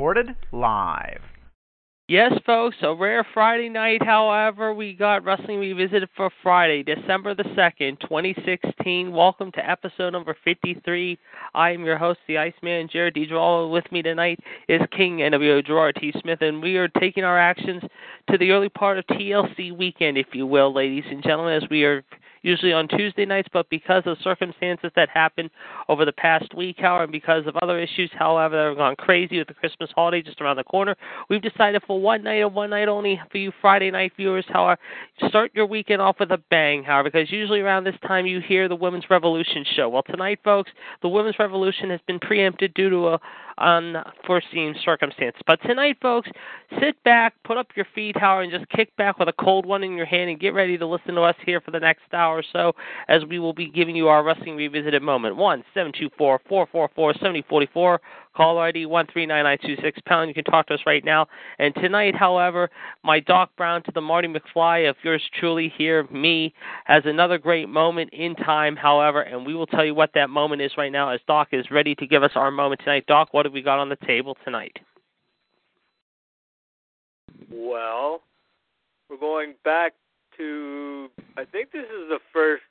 Recorded live. Yes, folks, a rare Friday night. However, we got Wrestling Revisited for Friday, December the 2nd, 2016. Welcome to episode number 53. I am your host, the Iceman, Jared Deidre. With me tonight is King NWO Gerard T. Smith, and we are taking our actions to the early part of TLC weekend, if you will, ladies and gentlemen, as we are usually on Tuesday nights, but because of circumstances that happened over the past week, however, and because of other issues, however, that have gone crazy with the Christmas holiday just around the corner, we've decided for one night and one night only for you Friday night viewers, however, start your weekend off with a bang, however, because usually around this time you hear the Women's Revolution show. Well, tonight, folks, the Women's Revolution has been preempted due to a unforeseen circumstance. But tonight, folks, sit back, put up your feet, however, and just kick back with a cold one in your hand and get ready to listen to us here for the next hour or so as we will be giving you our Wrestling Revisited moment. 1 724 444 7044. Call ID 139926 pound. You can talk to us right now. And tonight, however, my Doc Brown to the Marty McFly of yours truly here, me, has another great moment in time, however, and we will tell you what that moment is right now as Doc is ready to give us our moment tonight. Doc, what have we got on the table tonight? Well, we're going back to, I think this is the first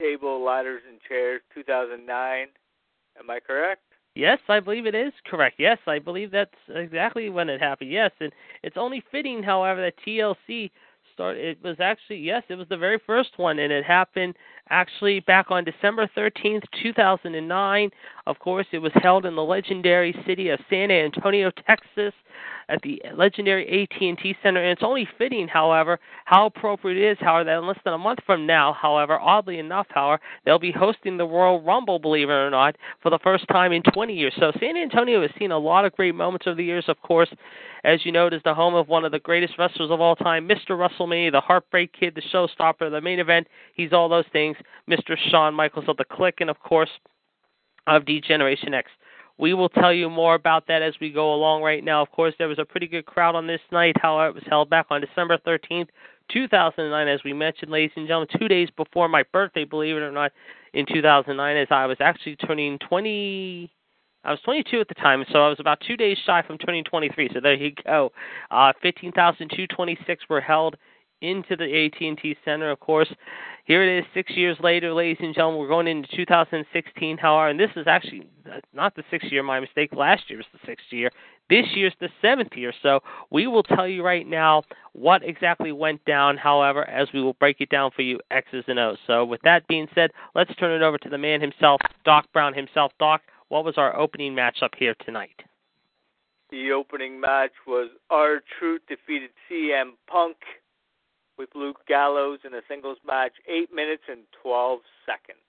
table, ladders, and chairs, 2009. Am I correct? Yes, I believe it is correct. Yes, I believe that's exactly when it happened. Yes, and it's only fitting, however, that TLC started. It was actually yes, it was the very first one, and it happened actually back on December 13th, 2009. Of course, it was held in the legendary city of San Antonio, Texas, at the legendary AT&T Center. And it's only fitting, however, how appropriate it is, however, that in less than a month from now, however, oddly enough, however, they'll be hosting the Royal Rumble, believe it or not, for the first time in 20 years. So San Antonio has seen a lot of great moments over the years, of course. As you know, it is the home of one of the greatest wrestlers of all time, Mr. WrestleMania, the Heartbreak Kid, the showstopper, the main event. He's all those things. Mr. Shawn Michaels of the Kliq, and of course, of D Generation X. We will tell you more about that as we go along right now. Of course, there was a pretty good crowd on this night. However, it was held back on December 13th, 2009, as we mentioned, ladies and gentlemen, two days before my birthday, believe it or not, in 2009, as I was actually turning 20. I was 22 at the time, so I was about two days shy from turning 23. So there you go. Uh, 15,226 were held into the AT&T Center. Of course, here it is, six years later, ladies and gentlemen. We're going into 2016. However, and this is actually not the sixth year. My mistake. Last year was the sixth year. This year's the seventh year. So we will tell you right now what exactly went down. However, as we will break it down for you, X's and O's. So with that being said, let's turn it over to the man himself, Doc Brown himself. Doc, what was our opening matchup here tonight? The opening match was R Truth defeated CM Punk with Luke Gallows in a singles match, 8 minutes and 12 seconds.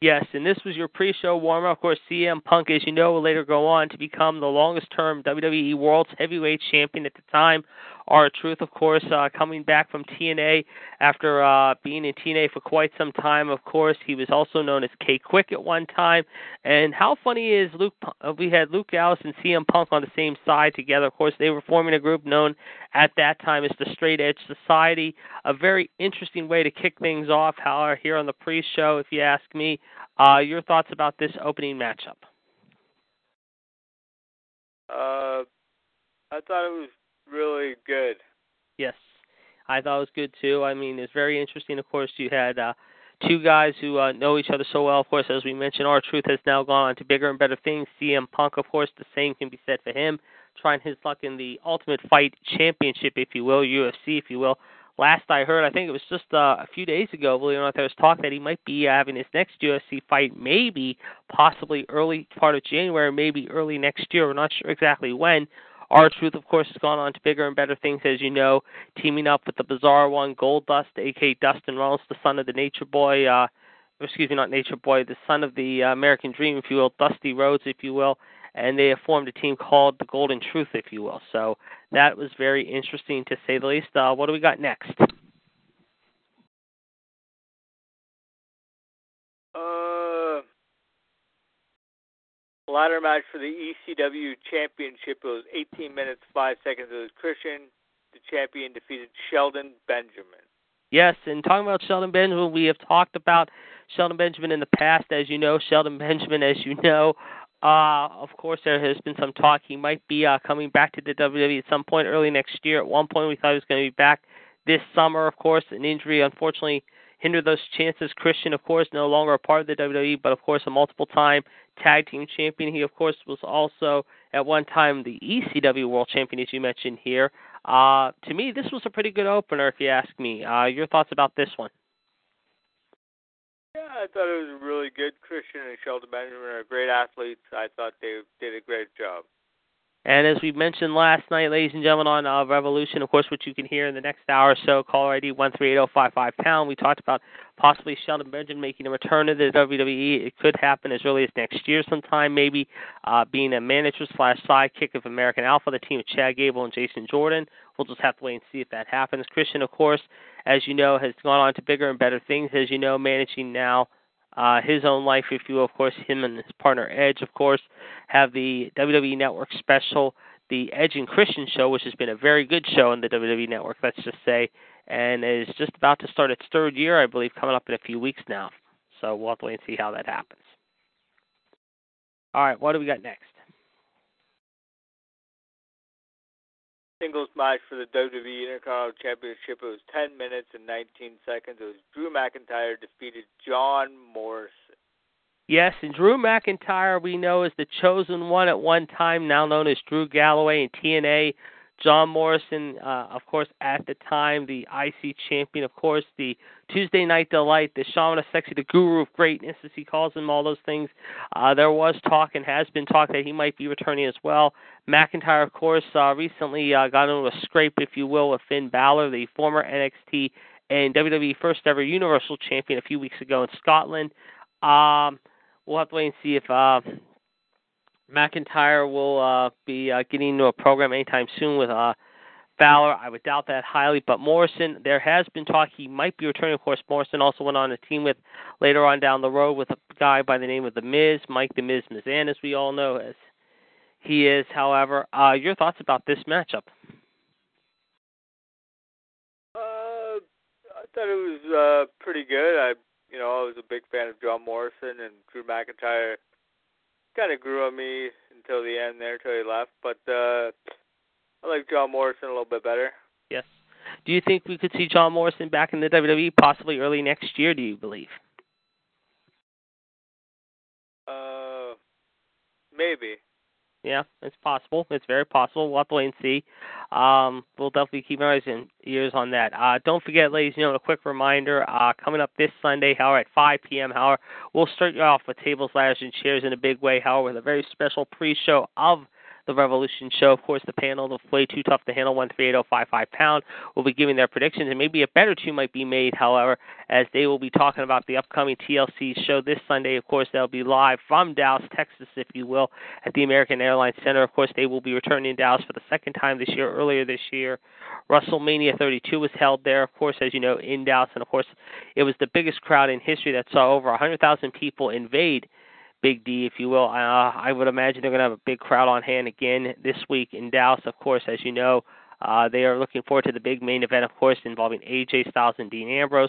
Yes, and this was your pre-show warm-up. Of course, CM Punk, as you know, will later go on to become the longest-term WWE World's Heavyweight Champion at the time. R Truth, of course, uh, coming back from TNA after uh, being in TNA for quite some time. Of course, he was also known as K-Kwik at one time. And how funny is Luke? Uh, we had Luke Gallows and CM Punk on the same side together. Of course, they were forming a group known at that time as the Straight Edge Society. A very interesting way to kick things off. However, here on the pre-show, if you ask me, uh, your thoughts about this opening matchup? Uh, I thought it was really good. Yes, I thought it was good too. I mean, it's very interesting. Of course, you had uh, two guys who uh, know each other so well. Of course, as we mentioned, R Truth has now gone on to bigger and better things. CM Punk, of course, the same can be said for him. Trying his luck in the Ultimate Fight Championship, if you will, UFC, if you will. Last I heard, I think it was just uh, a few days ago, believe it or not, there was talk that he might be having his next UFC fight, maybe, possibly early part of January, maybe early next year. We're not sure exactly when. R Truth, of course, has gone on to bigger and better things, as you know, teaming up with the bizarre one, Gold Dust, aka Dustin Runnels, the son of the Nature Boy. Uh, excuse me, not Nature Boy, the son of the uh, American Dream, if you will, Dusty Rhodes, if you will, and they have formed a team called the Golden Truth, if you will. So that was very interesting to say the least. Uh, what do we got next? Uh, ladder match for the ECW Championship. It was 18 minutes 5 seconds. It was Christian, the champion, defeated Shelton Benjamin. Yes, and talking about Shelton Benjamin, we have talked about Shelton Benjamin in the past. As you know, Shelton Benjamin, as you know, uh, of course, there has been some talk he might be uh, coming back to the WWE at some point early next year. At one point, we thought he was going to be back this summer. Of course, an injury unfortunately hindered those chances. Christian, of course, no longer a part of the WWE, but of course, a multiple-time tag team champion. He, of course, was also at one time the ECW World Champion, as you mentioned here. Uh, to me, this was a pretty good opener, if you ask me. Uh, your thoughts about this one? Yeah, I thought it was really good. Christian and Shelton Benjamin are great athletes. I thought they did a great job. And as we mentioned last night, ladies and gentlemen, on uh, Revolution, of course, which you can hear in the next hour or so, caller ID 138055 pound. We talked about possibly Shelton Benjamin making a return to the WWE. It could happen as early as next year sometime, maybe uh, being a manager slash sidekick of American Alpha, the team of Chad Gable and Jason Jordan. We'll just have to wait and see if that happens. Christian, of course, as you know, has gone on to bigger and better things. As you know, managing now uh, his own life, if you will. Of course, him and his partner Edge, of course, have the WWE Network special, the Edge and Christian show, which has been a very good show on the WWE Network, let's just say, and is just about to start its third year, I believe, coming up in a few weeks now. So we'll have to wait and see how that happens. All right, what do we got next? Singles match for the WWE Intercontinental Championship. It was 10 minutes and 19 seconds. It was Drew McIntyre defeated John Morrison. Yes, and Drew McIntyre we know is the chosen one at one time, now known as Drew Galloway in TNA. John Morrison, uh, of course, at the time, the IC champion, of course, the Tuesday Night Delight, the Shaman of Sexy, the Guru of Greatness, as he calls him, all those things. Uh, there was talk and has been talk that he might be returning as well. McIntyre, of course, uh, recently uh, got into a scrape, if you will, with Finn Balor, the former NXT and WWE first ever Universal Champion, a few weeks ago in Scotland. Um, we'll have to wait and see if uh, McIntyre will uh, be uh, getting into a program anytime soon with uh, Fowler. I would doubt that highly. But Morrison, there has been talk he might be returning. Of course, Morrison also went on a team with later on down the road with a guy by the name of The Miz, Mike The Miz Mizan, as we all know as he is. However, uh, your thoughts about this matchup? Uh, I thought it was uh, pretty good. I, you know, I was a big fan of John Morrison and Drew McIntyre kind of grew on me until the end there, until he left. But uh, I like John Morrison a little bit better. Yes. Do you think we could see John Morrison back in the WWE possibly early next year? Do you believe? Uh, maybe. Yeah, it's possible. It's very possible. We'll have to wait and see. Um, we'll definitely keep our eyes and ears on that. Uh, don't forget, ladies, you know, a quick reminder, uh, coming up this Sunday, however, at 5 p.m., however, we'll start you off with tables, ladders, and chairs in a big way, however, with a very special pre-show of the Revolution show. Of course, the panel of Way Too Tough to Handle 138055 pound will be giving their predictions, and maybe a better two might be made, however, as they will be talking about the upcoming TLC show this Sunday. Of course, they'll be live from Dallas, Texas, if you will, at the American Airlines Center. Of course, they will be returning to Dallas for the second time this year. Earlier this year, WrestleMania 32 was held there, of course, as you know, in Dallas, and of course, it was the biggest crowd in history that saw over 100,000 people invade Big D, if you will. Uh, I would imagine they're going to have a big crowd on hand again this week in Dallas. Of course, as you know, uh, they are looking forward to the big main event, of course, involving AJ Styles and Dean Ambrose.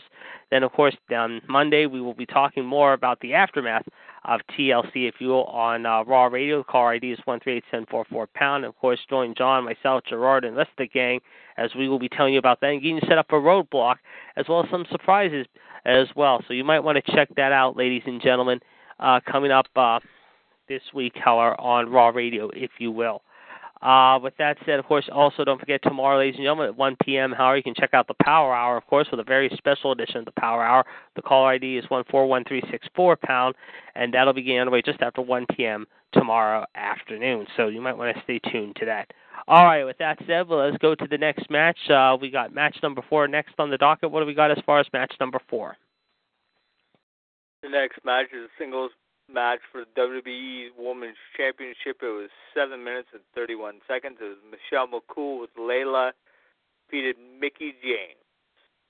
Then, of course, on Monday we will be talking more about the aftermath of TLC, if you will, on uh, Raw Radio. Call ID is one three eight seven four four pound. Of course, join John, myself, Gerard, and the rest of the gang as we will be telling you about that and getting set up a roadblock as well as some surprises as well. So you might want to check that out, ladies and gentlemen uh, coming up uh, this week, however, on Raw Radio, if you will. Uh, with that said, of course, also don't forget tomorrow, ladies and gentlemen, at 1 p.m. However, you can check out the Power Hour, of course, with a very special edition of the Power Hour. The caller ID is 141364 pound, and that'll be getting underway just after 1 p.m. tomorrow afternoon. So you might want to stay tuned to that. All right, with that said, well, let's go to the next match. Uh, we got match number four next on the docket. What do we got as far as match number four? The next match is a singles match for the WWE Women's Championship. It was 7 minutes and 31 seconds. It was Michelle McCool with Layla defeated Mickie James.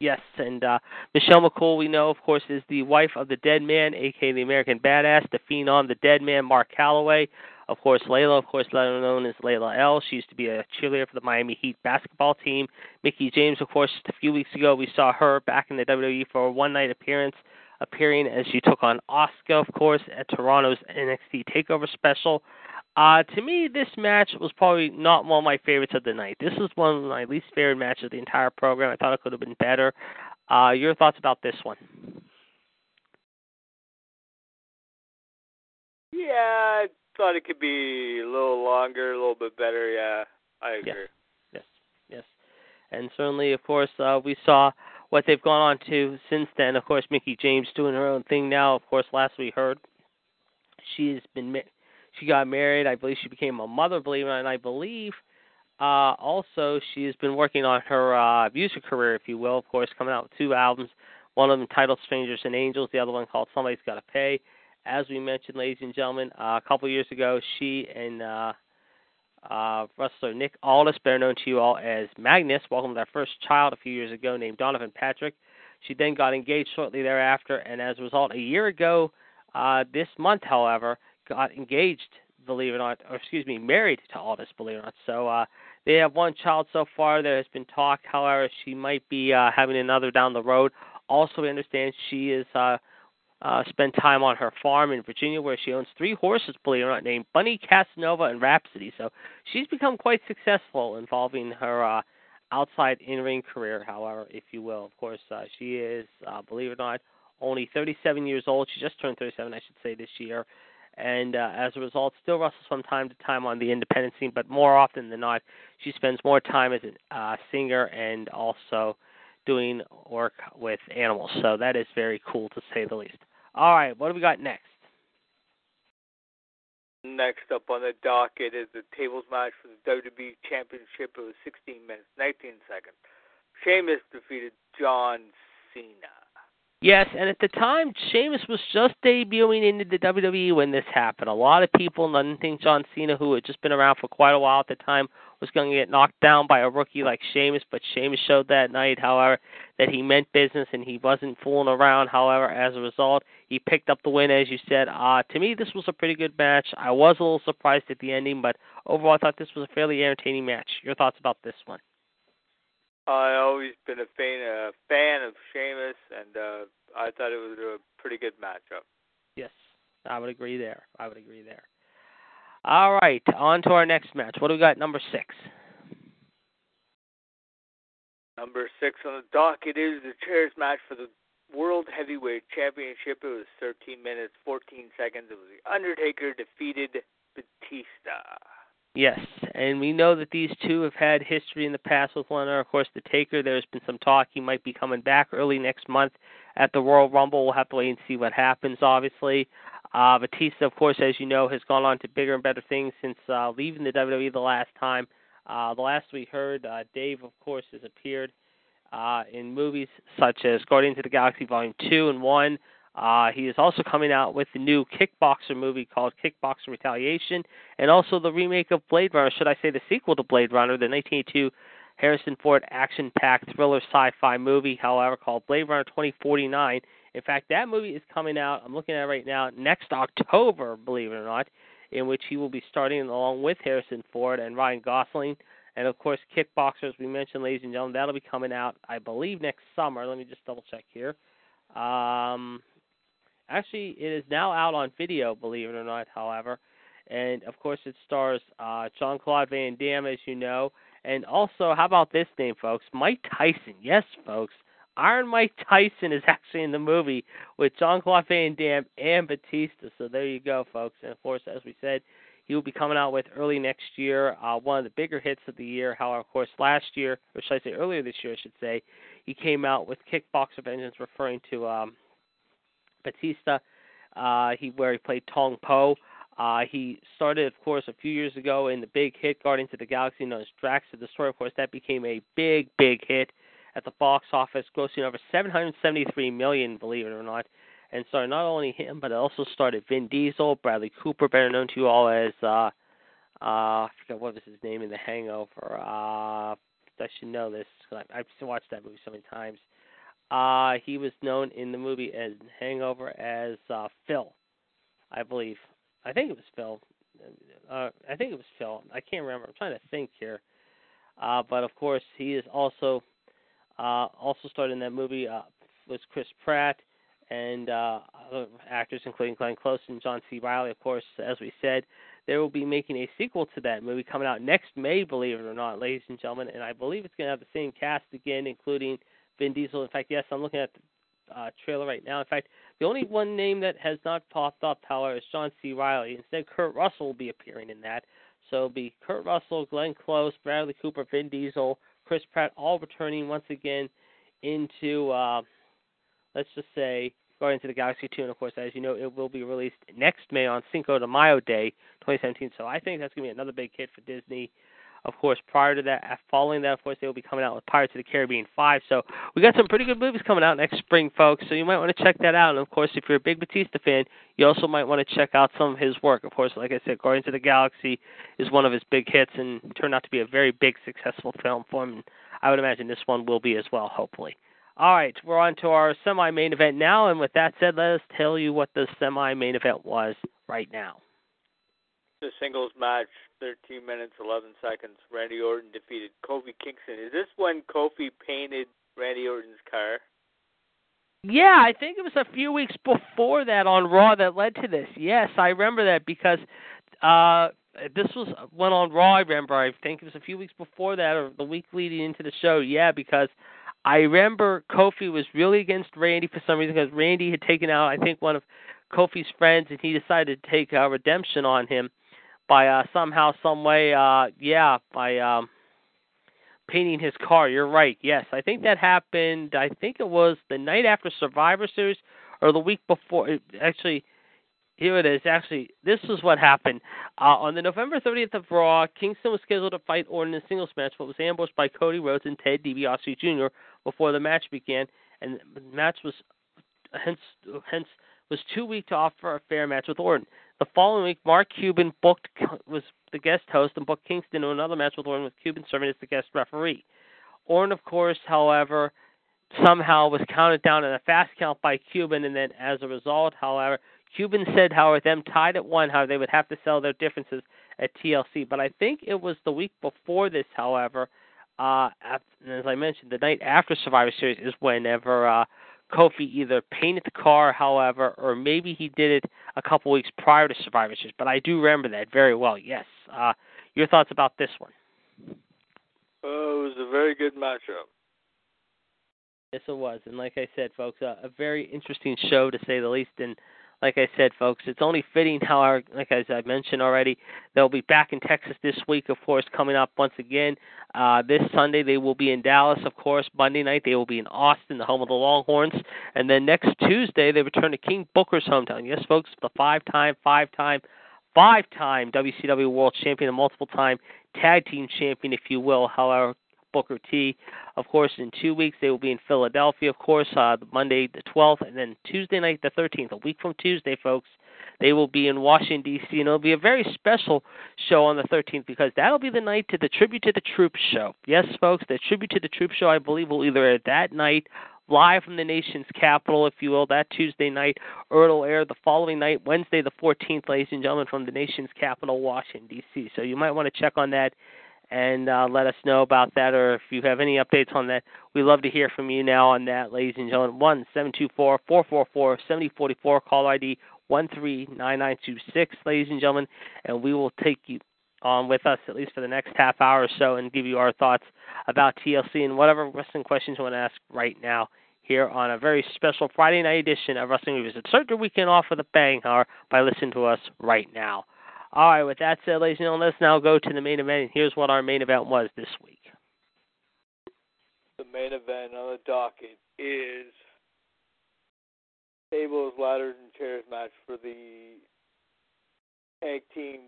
Yes, and uh, Michelle McCool, we know, of course, is the wife of the Dead Man, aka the American Badass, the Phenom, the Dead Man, Mark Calaway. Of course, Layla, of course, better known as Layla El. She used to be a cheerleader for the Miami Heat basketball team. Mickie James, of course, a few weeks ago, we saw her back in the WWE for a one night appearance, appearing as she took on Asuka, of course, at Toronto's NXT TakeOver special. Uh, to me, this match was probably not one of my favorites of the night. This was one of my least favorite matches of the entire program. I thought it could have been better. Uh, your thoughts about this one? Yeah, I thought it could be a little longer, a little bit better. Yeah, I agree. Yes, yes, yes. And certainly, of course, uh, we saw what they've gone on to since then. Of course, Mickie James doing her own thing now. Of course, last we heard, she's been she got married. I believe she became a mother, believe it and I believe uh, also she has been working on her uh, music career, if you will. Of course, coming out with two albums. One of them titled "Strangers and Angels," the other one called "Somebody's Got to Pay." As we mentioned, ladies and gentlemen, uh, a couple years ago, she and uh, wrestler Nick Aldis, better known to you all as Magnus, welcomed their first child a few years ago named Donovan Patrick. She then got engaged shortly thereafter, and as a result, a year ago uh, this month, however, got engaged, believe it or not, or excuse me, married to Aldis, believe it or not. So uh, they have one child so far. There has been talk, however, she might be uh, having another down the road. Also, we understand she is uh, uh, spent time on her farm in Virginia, where she owns three horses, believe it or not, named Bunny, Casanova, and Rhapsody. So she's become quite successful involving her uh, outside in-ring career, however, if you will. Of course, uh, she is, uh, believe it or not, only 37 years old. She just turned 37, I should say, this year and uh, as a result, still wrestles from time to time on the independent scene. But more often than not, she spends more time as a uh, singer and also doing work with animals. So that is very cool to say the least. All right, what do we got next? Next up on the docket is the tables match for the WWE Championship. It was 16 minutes, 19 seconds. Sheamus defeated John Cena. Yes, and at the time, Sheamus was just debuting into the WWE when this happened. A lot of people didn't think John Cena, who had just been around for quite a while at the time, was going to get knocked down by a rookie like Sheamus, but Sheamus showed that night, however, that he meant business and he wasn't fooling around. However, as a result, he picked up the win, as you said. Uh, to me, this was a pretty good match. I was a little surprised at the ending, but overall, I thought this was a fairly entertaining match. Your thoughts about this one? I always been a fan, a fan of Sheamus, and uh, I thought it was a pretty good matchup. Yes, I would agree there. I would agree there. All right, on to our next match. What do we got? Number six. Number six on the docket is the chairs match for the World Heavyweight Championship. It was 13 minutes, 14 seconds. It was the Undertaker defeated Batista. Yes, and we know that these two have had history in the past with one another. Of course, the Taker, there's been some talk he might be coming back early next month at the Royal Rumble. We'll have to wait and see what happens, obviously. Uh, Batista, of course, as you know, has gone on to bigger and better things since uh, leaving the WWE the last time. Uh, the last we heard, uh, Dave, of course, has appeared uh, in movies such as Guardians of the Galaxy Volume 2 and 1. Uh, he is also coming out with the new Kickboxer movie called Kickboxer Retaliation, and also the remake of Blade Runner, should I say the sequel to Blade Runner, the 1982 Harrison Ford action packed thriller sci fi movie, however, called Blade Runner 2049. In fact, that movie is coming out, I'm looking at it right now, next October, believe it or not, in which he will be starting along with Harrison Ford and Ryan Gosling. And of course, Kickboxer, as we mentioned, ladies and gentlemen, that'll be coming out, I believe, next summer. Let me just double check here. Um, Actually, it is now out on video, believe it or not, however. And of course, it stars uh, Jean Claude Van Damme, as you know. And also, how about this name, folks? Mike Tyson. Yes, folks. Iron Mike Tyson is actually in the movie with Jean Claude Van Damme and Batista. So there you go, folks. And of course, as we said, he will be coming out with early next year, uh, one of the bigger hits of the year. However, of course, last year, or should I say earlier this year, I should say, he came out with Kickboxer Vengeance, referring to um, Batista, uh, he where he played Tong Po. Uh, he started, of course, a few years ago in the big hit Guardians of the Galaxy known as Drax the Destroyer. Of course, that became a big, big hit at the box office, grossing over 773 million, believe it or not. and starred not only him, but it also started Vin Diesel, Bradley Cooper, better known to you all as uh, uh, I forget what was his name in The Hangover. Uh, I should know this. because I've watched that movie so many times. Uh, he was known in the movie as Hangover as uh, Phil, I believe. I think it was Phil. Uh, I think it was Phil. I can't remember. I'm trying to think here. Uh, but of course, he is also uh, also starred in that movie. Uh, Chris Pratt and uh, other actors, including Glenn Close and John C. Reilly. Of course, as we said, they will be making a sequel to that movie coming out next May, believe it or not, ladies and gentlemen. And I believe it's going to have the same cast again, including Vin Diesel. In fact, yes, I'm looking at the uh, trailer right now. In fact, the only one name that has not popped up, however, is John C. Reilly. Instead, Kurt Russell will be appearing in that. So it'll be Kurt Russell, Glenn Close, Bradley Cooper, Vin Diesel, Chris Pratt, all returning once again into, uh, let's just say, Guardians of the Galaxy 2. And of course, as you know, it will be released next May on Cinco de Mayo Day 2017. So I think that's going to be another big hit for Disney. Of course, prior to that, following that, of course, they will be coming out with Pirates of the Caribbean 5. So we got some pretty good movies coming out next spring, folks. So you might want to check that out. And of course, if you're a big Batista fan, you also might want to check out some of his work. Of course, like I said, Guardians of the Galaxy is one of his big hits and turned out to be a very big, successful film for him. And I would imagine this one will be as well, hopefully. All right, we're on to our semi main event now. And with that said, let us tell you what the semi main event was right now. The singles match, 13 minutes, 11 seconds. Randy Orton defeated Kofi Kingston. Is this when Kofi painted Randy Orton's car? Yeah, I think it was a few weeks before that on Raw that led to this. Yes, I remember that because uh this was went on Raw. I remember. I think it was a few weeks before that, or the week leading into the show. Yeah, because I remember Kofi was really against Randy for some reason because Randy had taken out, I think, one of Kofi's friends, and he decided to take uh, redemption on him by uh, somehow, some way, uh, yeah, by um, painting his car. You're right. Yes, I think that happened. I think it was the night after Survivor Series or the week before. Actually, here it is. Actually, this is what happened. Uh, on the November 30th of Raw, Kingston was scheduled to fight Orton in a singles match, but was ambushed by Cody Rhodes and Ted DiBiase Jr. before the match began, and the match was hence hence was too weak to offer a fair match with Orton. The following week, Mark Cuban booked was the guest host and booked Kingston to another match with Orton, with Cuban serving as the guest referee. Orton, of course, however, somehow was counted down in a fast count by Cuban, and then as a result, however, Cuban said, however, them tied at one, how they would have to sell their differences at TLC. But I think it was the week before this, however, uh, as I mentioned, the night after Survivor Series is whenever uh, Kofi either painted the car, however, or maybe he did it a couple weeks prior to Survivor Series. But I do remember that very well. Yes. Uh, your thoughts about this one? Oh, it was a very good matchup. Yes, it was, and like I said, folks, uh, a very interesting show to say the least. And like I said, folks, it's only fitting how our, like as I mentioned already, they'll be back in Texas this week, of course, coming up once again. Uh, this Sunday they will be in Dallas, of course. Monday night they will be in Austin, the home of the Longhorns, and then next Tuesday they return to King Booker's hometown. Yes, folks, the five-time, five-time, five-time WCW World Champion and multiple-time tag team champion, if you will. However, Booker T. Of course, in two weeks they will be in Philadelphia. Of course, uh, Monday the 12th, and then Tuesday night the 13th. A week from Tuesday, folks, they will be in Washington D.C. and it'll be a very special show on the 13th because that'll be the night to the Tribute to the Troops show. Yes, folks, the Tribute to the Troops show I believe will either air that night live from the nation's capital, if you will, that Tuesday night, or it'll air the following night, Wednesday the 14th, ladies and gentlemen, from the nation's capital, Washington, D.C. So you might want to check on that and uh, let us know about that, or if you have any updates on that, we'd love to hear from you now on that, ladies and gentlemen. One seven two four four four four seventy forty four. Call ID one three nine nine two six, ladies and gentlemen, and we will take you on with us at least for the next half hour or so and give you our thoughts about TLC and whatever wrestling questions you want to ask right now here on a very special Friday night edition of Wrestling Revisit. Start your weekend off with a bang, however, by listening to us right now. All right, with that said, ladies and gentlemen, let's now go to the main event. Here's what our main event was this week. The main event on the docket is tables, ladders, and chairs match for the tag team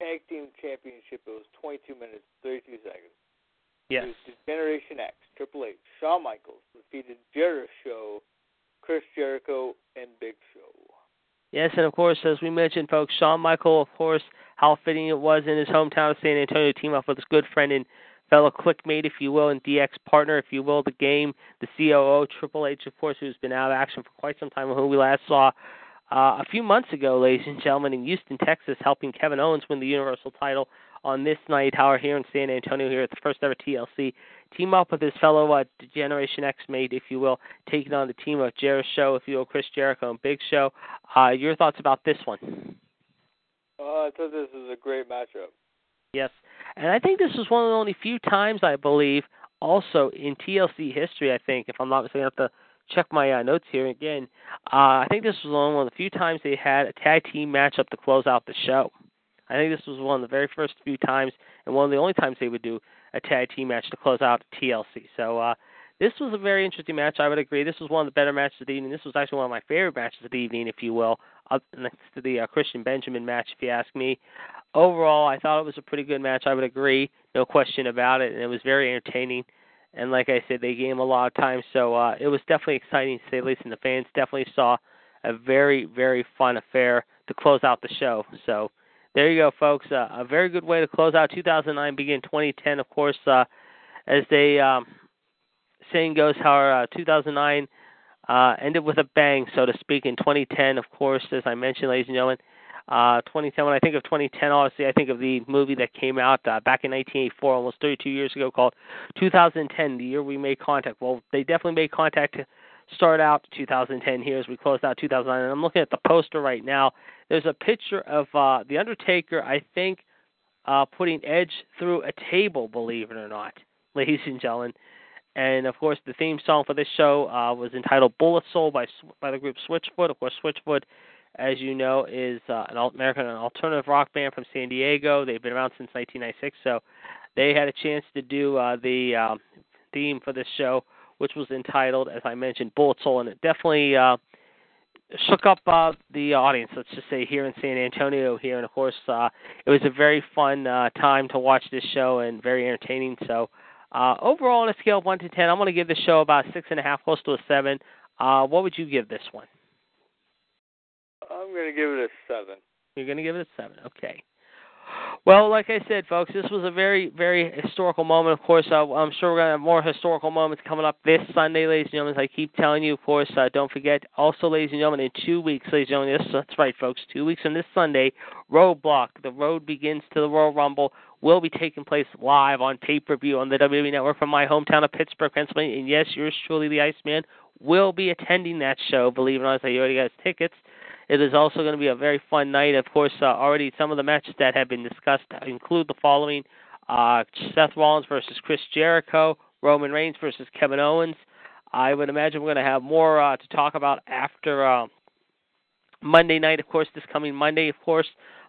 tag team championship. It was 22 minutes 32 seconds. Yes. Generation X, Triple H, Shawn Michaels defeated Jericho, Show, Chris Jericho and Big Show. Yes, and of course, as we mentioned, folks, Shawn Michael, of course, how fitting it was in his hometown of San Antonio to team up with his good friend and fellow clickmate, if you will, and DX partner, if you will, the game, the COO, Triple H, of course, who's been out of action for quite some time, who we last saw uh, a few months ago, ladies and gentlemen, in Houston, Texas, helping Kevin Owens win the Universal title on this night, Howard here in San Antonio, here at the first ever TLC. Team up with his fellow uh, Generation X mate, if you will, taking on the team of Jericho, if you will, Chris Jericho and Big Show. Uh, your thoughts about this one? Uh, I thought this was a great matchup. Yes, and I think this was one of the only few times I believe, also in TLC history. I think, if I'm not mistaken, I have to check my uh, notes here again. Uh, I think this was one of the few times they had a tag team matchup to close out the show. I think this was one of the very first few times, and one of the only times they would do a tag team match to close out TLC. So uh, this was a very interesting match. I would agree. This was one of the better matches of the evening. This was actually one of my favorite matches of the evening, if you will, up next to the uh, Christian Benjamin match, if you ask me. Overall, I thought it was a pretty good match. I would agree, no question about it, and it was very entertaining. And like I said, they gave a lot of time, so uh, it was definitely exciting to say the least. And the fans definitely saw a very, very fun affair to close out the show. So there you go, folks. Uh, a very good way to close out 2009, begin 2010. Of course, uh, as the um, saying goes, how uh, 2009 uh, ended with a bang, so to speak. In 2010, of course, as I mentioned, ladies and gentlemen, uh, 2010. When I think of 2010, obviously, I think of the movie that came out uh, back in 1984, almost 32 years ago, called 2010, the year we made contact. Well, they definitely made contact start out 2010 here as we close out 2009. And I'm looking at the poster right now. There's a picture of uh, the Undertaker, I think, uh, putting Edge through a table. Believe it or not, ladies and gentlemen. And of course, the theme song for this show uh, was entitled "Bullet Soul" by by the group Switchfoot. Of course, Switchfoot as you know, is uh, an American an alternative rock band from San Diego. They've been around since 1996, so they had a chance to do uh, the uh, theme for this show, which was entitled, as I mentioned, Bullet Soul, and it definitely uh, shook up uh, the audience. Let's just say here in San Antonio, here, and of course, uh, it was a very fun uh, time to watch this show and very entertaining. So. Uh, overall, on a scale of one to ten, I'm going to give the show about six and a half, close to a seven. Uh, what would you give this one? I'm going to give it a seven. You're going to give it a seven. Okay. Well, like I said, folks, this was a very, very historical moment. Of course, uh, I'm sure we're going to have more historical moments coming up this Sunday, ladies and gentlemen. As I keep telling you, of course, uh, don't forget. Also, ladies and gentlemen, in two weeks, ladies and gentlemen, this, that's right, folks, two weeks from this Sunday, Roadblock, the road begins to the Royal Rumble, will be taking place live on pay-per-view on the WWE Network from my hometown of Pittsburgh, Pennsylvania. And yes, yours truly, the Iceman, will be attending that show. Believe it or not, I already got his tickets. It is also going to be a very fun night. Of course, uh, already some of the matches that have been discussed include the following uh, Seth Rollins versus Chris Jericho, Roman Reigns versus Kevin Owens. I would imagine we're going to have more uh, to talk about after uh, Monday night, of course, this coming Monday, of course.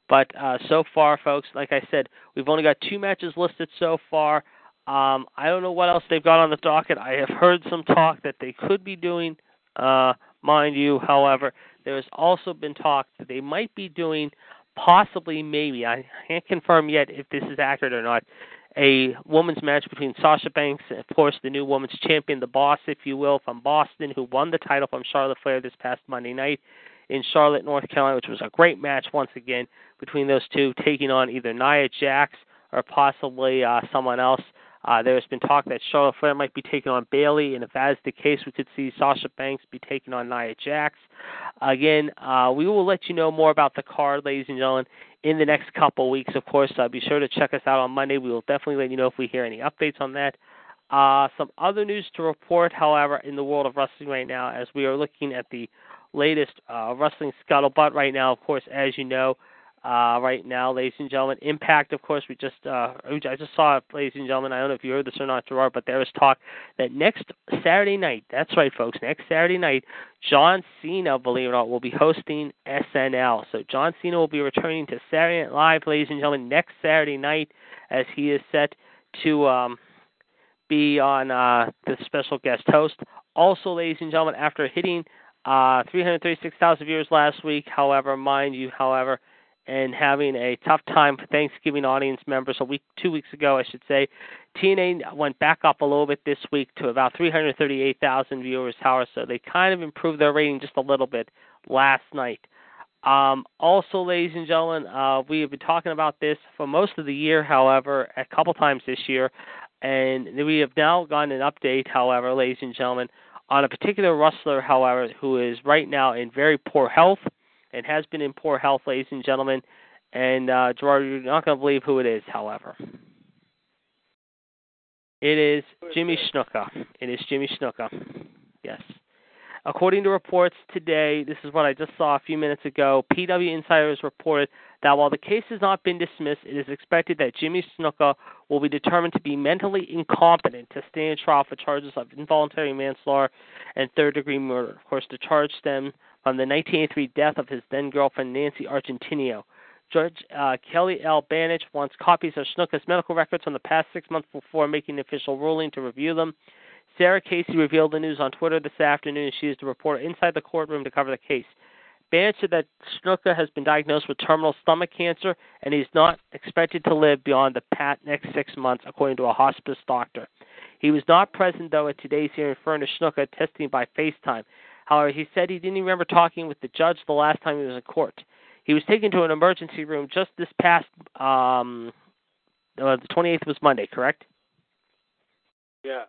But uh, so far, folks, like I said, we've only got two matches listed so far. Um, I don't know what else they've got on the docket. I have heard some talk that they could be doing, uh, mind you, however, there has also been talk that they might be doing, possibly, maybe, I can't confirm yet if this is accurate or not, a women's match between Sasha Banks, of course, the new women's champion, the boss, if you will, from Boston, who won the title from Charlotte Flair this past Monday night in Charlotte, North Carolina, which was a great match once again between those two, taking on either Nia Jax or possibly uh, someone else. Uh, there's been talk that Charlotte Flair might be taking on Bayley, and if that is the case, we could see Sasha Banks be taking on Nia Jax. Again, uh, we will let you know more about the card, ladies and gentlemen, in the next couple weeks. Of course, uh, be sure to check us out on Monday. We will definitely let you know if we hear any updates on that. Uh, some other news to report, however, in the world of wrestling right now, as we are looking at the latest uh, wrestling scuttlebutt right now. Of course, as you know, uh, right now, ladies and gentlemen. Impact, of course, we just uh, I just saw it, ladies and gentlemen. I don't know if you heard this or not, Gerard, but there is talk that next Saturday night, that's right, folks, next Saturday night, John Cena, believe it or not, will be hosting SNL. So John Cena will be returning to Saturday Night Live, ladies and gentlemen, next Saturday night, as he is set to um, be on uh, the special guest host. Also, ladies and gentlemen, after hitting uh, 336,000 viewers last week, however, mind you, however, and having a tough time for Thanksgiving audience members. A week, two weeks ago, I should say, TNA went back up a little bit this week to about 338,000 viewers. However, so they kind of improved their rating just a little bit last night. Um, also, ladies and gentlemen, uh, we have been talking about this for most of the year. However, a couple times this year, and we have now gotten an update. However, ladies and gentlemen, on a particular wrestler, however, who is right now in very poor health and has been in poor health, ladies and gentlemen. And uh, Gerard, you're not going to believe who it is, however. It is Jimmy Snuka. It is Jimmy Snuka. Yes. According to reports today, this is what I just saw a few minutes ago. PW Insiders reported that while the case has not been dismissed, it is expected that Jimmy Snuka will be determined to be mentally incompetent to stand trial for charges of involuntary manslaughter and third degree murder. Of course, the charge stemmed from the 1983 death of his then girlfriend Nancy Argentino. Judge uh, Kelly L. Banach wants copies of Snuka's medical records from the past six months before making an official ruling to review them. Sarah Casey revealed the news on Twitter this afternoon. She is the reporter inside the courtroom to cover the case. Banach said that Snuka has been diagnosed with terminal stomach cancer and he's not expected to live beyond the next six months, according to a hospice doctor. He was not present, though, at today's hearing, to Snuka testing by FaceTime. However, he said he didn't remember talking with the judge the last time he was in court. He was taken to an emergency room just this past um, uh, the 28th was Monday, correct? Yeah.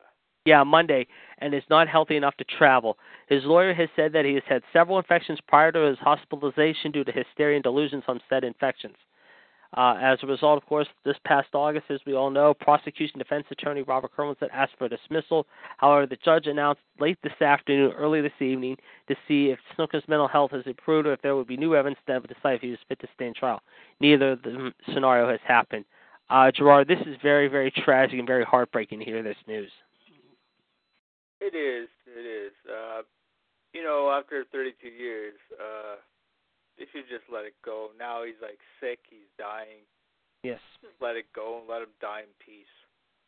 Yeah, Monday, and is not healthy enough to travel. His lawyer has said that he has had several infections prior to his hospitalization due to hysteria and delusions on said infections. Uh, as a result, of course, this past August, as we all know, prosecution defense attorney Robert Kirwan had asked for dismissal. However, the judge announced late this afternoon, early this evening, to see if Snuka's mental health has improved or if there would be new evidence would decide if he was fit to stand trial. Neither of the scenario has happened. Uh, Gerard, this is very, very tragic and very heartbreaking to hear this news. It is. It is. Uh, you know, after 32 years, uh, should just let it go. Now he's like sick. He's dying. Yes. Just let it go and let him die in peace.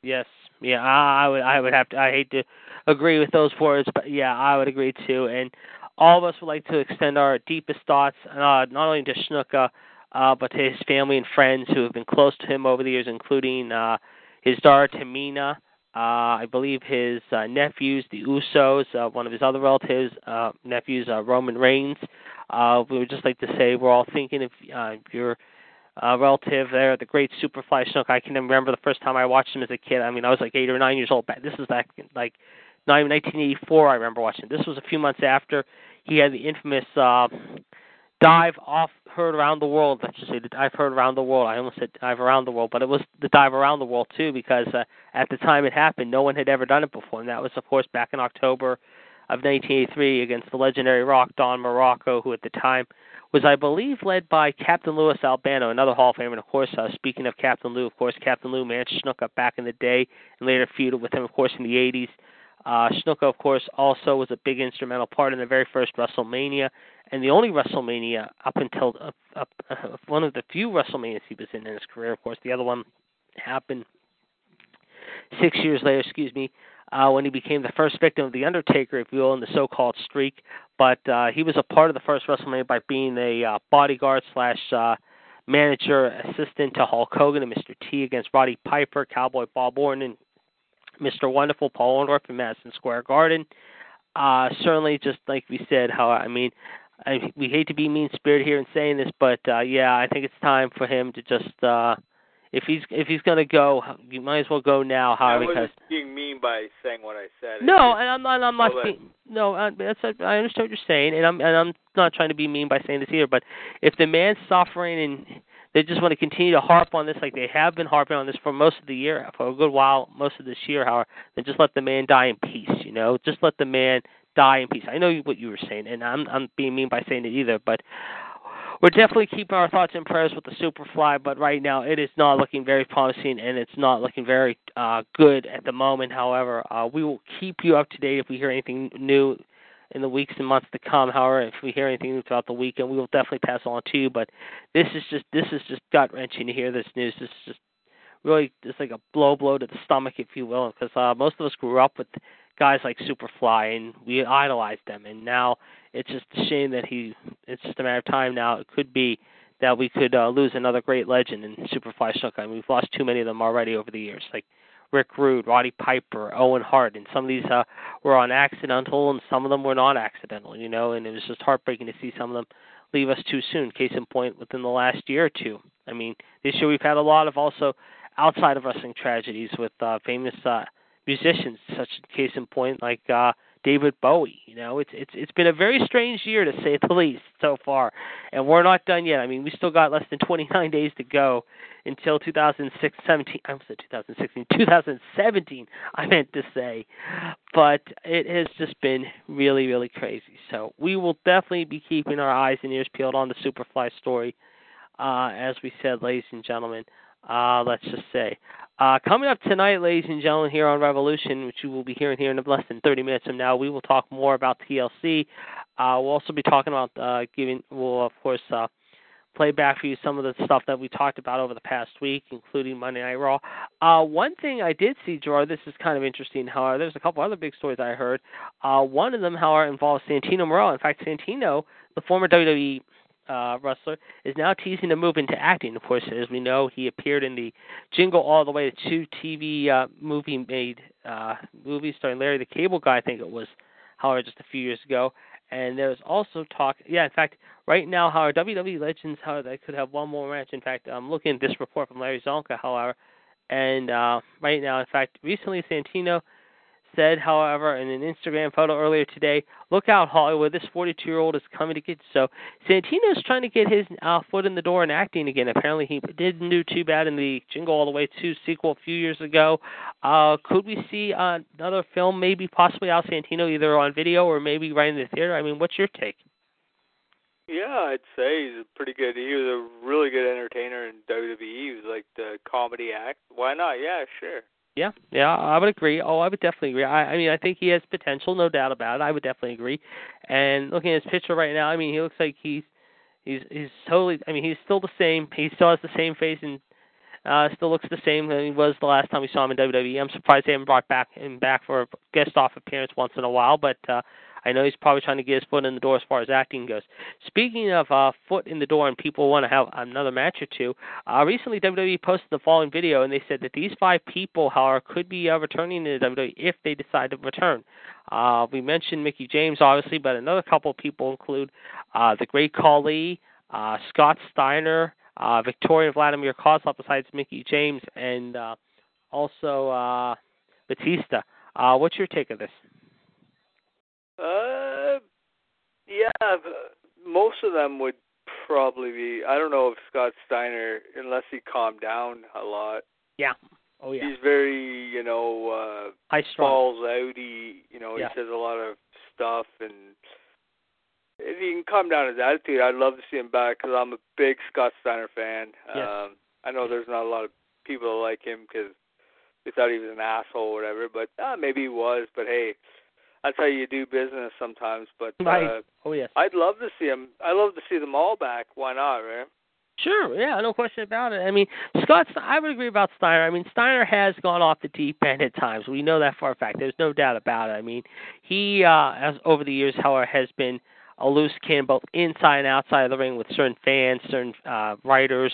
Yes. Yeah. I would. I would have to. I hate to agree with those words, but yeah, I would agree too. And all of us would like to extend our deepest thoughts, uh, not only to Snuka, uh, but to his family and friends who have been close to him over the years, including uh, his daughter Tamina uh, I believe his uh, nephews, the Usos, uh, one of his other relatives, uh, nephews, uh, Roman Reigns. Uh, we would just like to say we're all thinking of uh, your uh, relative there, the great Superfly Snook. I can remember the first time I watched him as a kid. I mean, I was like eight or nine years old. This was back like 1984. I remember watching. This was a few months after he had the infamous uh, dive off heard around the world. Let's just say the dive heard around the world. I almost said dive around the world, but it was the dive around the world too because uh, at the time it happened, no one had ever done it before, and that was of course back in October of 1983 against the legendary Rock Don Muraco, who at the time was, I believe, led by Captain Louis Albano, another Hall of Famer. And of course, uh, speaking of Captain Lou, of course, Captain Lou managed Snuka back in the day and later feuded with him, of course, in the 80s. Uh, Snuka, of course, also was a big instrumental part in the very first WrestleMania, and the only WrestleMania up until uh, uh, one of the few WrestleManias he was in in his career. Of course, the other one happened six years later. Excuse me. Uh, when he became the first victim of the Undertaker, if you will, in the so-called streak, but uh, he was a part of the first WrestleMania by being a uh, bodyguard slash uh, manager assistant to Hulk Hogan and Mr. T against Roddy Piper, Cowboy Bob Orton, and Mr. Wonderful Paul Orndorff in Madison Square Garden. Uh, certainly, just like we said, how I mean, I, we hate to be mean spirited here in saying this, but uh, yeah, I think it's time for him to just uh, if he's if he's gonna go, you might as well go now. How I because being mean by saying what I said. no, and I'm not. I'm not. Well, being, no, uh, that's. I understand what you're saying, and I'm and I'm not trying to be mean by saying this either. But if the man's suffering and they just want to continue to harp on this like they have been harping on this for most of the year, for a good while, most of this year, however, then just let the man die in peace. You know, just let the man die in peace. I know what you were saying, and I'm I'm being mean by saying it either, but we're definitely keeping our thoughts and prayers with the Superfly. But right now, it is not looking very promising, and it's not looking very uh, good at the moment. However, uh, we will keep you up to date if we hear anything new in the weeks and months to come. However, if we hear anything throughout the weekend, we will definitely pass on to you. But this is just this is just gut wrenching to hear this news. This is just really just like a blow blow to the stomach, if you will, because uh, most of us grew up with guys like Superfly, and we idolized them. And now it's just a shame that he. It's just a matter of time now. It could be that we could uh, lose another great legend in Superfly Snuka. I mean, we've lost too many of them already over the years, like Rick Rude, Roddy Piper, Owen Hart, and some of these uh, were on accidental, and some of them were not accidental. You know, and it was just heartbreaking to see some of them leave us too soon. Case in point, within the last year or two. I mean, this year we've had a lot of also outside of wrestling tragedies with uh, famous uh, musicians, such a case in point like uh, David Bowie. You know, it's it's it's been a very strange year to say the least so far, and we're not done yet. I mean, we still got less than 29 days to go until 2006, 17. I said 2016, 2017. I meant to say, but it has just been really, really crazy. So we will definitely be keeping our eyes and ears peeled on the Superfly story, uh, as we said, ladies and gentlemen. Uh, let's just say. Uh, coming up tonight, ladies and gentlemen, here on Revolution, which you will be hearing here in less than 30 minutes from now, we will talk more about TLC. Uh, we'll also be talking about uh, giving, we'll, of course, uh, play back for you some of the stuff that we talked about over the past week, including Monday Night Raw. Uh, one thing I did see, Gerard, this is kind of interesting. However, there's a couple other big stories I heard. Uh, one of them, however, involves Santino Marella. In fact, Santino, the former WWE uh, wrestler, is now teasing to move into acting. Of course, as we know, he appeared in the Jingle All the Way to TV uh, movie made uh, movies starring Larry the Cable Guy, I think it was, however, just a few years ago. And there's also talk, yeah, in fact, right now, how our WWE legends, how they could have one more match. In fact, I'm looking at this report from Larry Csonka, however, and uh, right now, in fact, recently Santino said, however, in an Instagram photo earlier today, look out, Hollywood, this 42 year old is coming to get you. So Santino's trying to get his uh, foot in the door and acting again. Apparently, he didn't do too bad in the Jingle All the Way 2 sequel a few years ago. Uh, could we see uh, another film, maybe possibly Al Santino, either on video or maybe right in the theater? I mean, what's your take? Yeah, I'd say he's a pretty good. He was a really good entertainer in WWE. He was like the comedy act. Why not? Yeah, sure. Yeah, yeah, I would agree. Oh, I would definitely agree. I, I mean, I think he has potential, no doubt about it. I would definitely agree. And looking at his picture right now, I mean, he looks like he's he's he's totally. I mean, he's still the same. He still has the same face and uh still looks the same than he was the last time we saw him in WWE. I'm surprised they haven't brought back him back for a guest off appearance once in a while, but uh I know he's probably trying to get his foot in the door as far as acting goes. Speaking of uh, foot in the door and people want to have another match or two, uh, recently WWE posted the following video and they said that these five people, however, could be uh, returning to WWE if they decide to return. Uh, we mentioned Mickie James, obviously, but another couple of people include uh, the Great Khali, uh, Scott Steiner, uh, Victoria Vladimir Kozlov, besides Mickie James, and uh, also uh, Batista. Uh, what's your take of this? Uh, yeah, most of them would probably be. I don't know if Scott Steiner, unless he calmed down a lot. Yeah. Oh yeah. He's very, you know, uh high strung. falls out. He, you know, Yeah. he says a lot of stuff, and if he can calm down his attitude, I'd love to see him back because I'm a big Scott Steiner fan. Yes. Um, I know there's not a lot of people that like him because they thought he was an asshole or whatever, but uh, maybe he was. But hey, that's how you do business sometimes. But Right. uh, Oh yes. I'd love to see them. I'd love to see them all back. Why not, right? Sure, yeah, no question about it. I mean, Scott, I would agree about Steiner. I mean, Steiner has gone off the deep end at times. We know that for a fact. There's no doubt about it. I mean, he, uh, as over the years, however, has been a loose cannon both inside and outside of the ring with certain fans, certain uh, writers,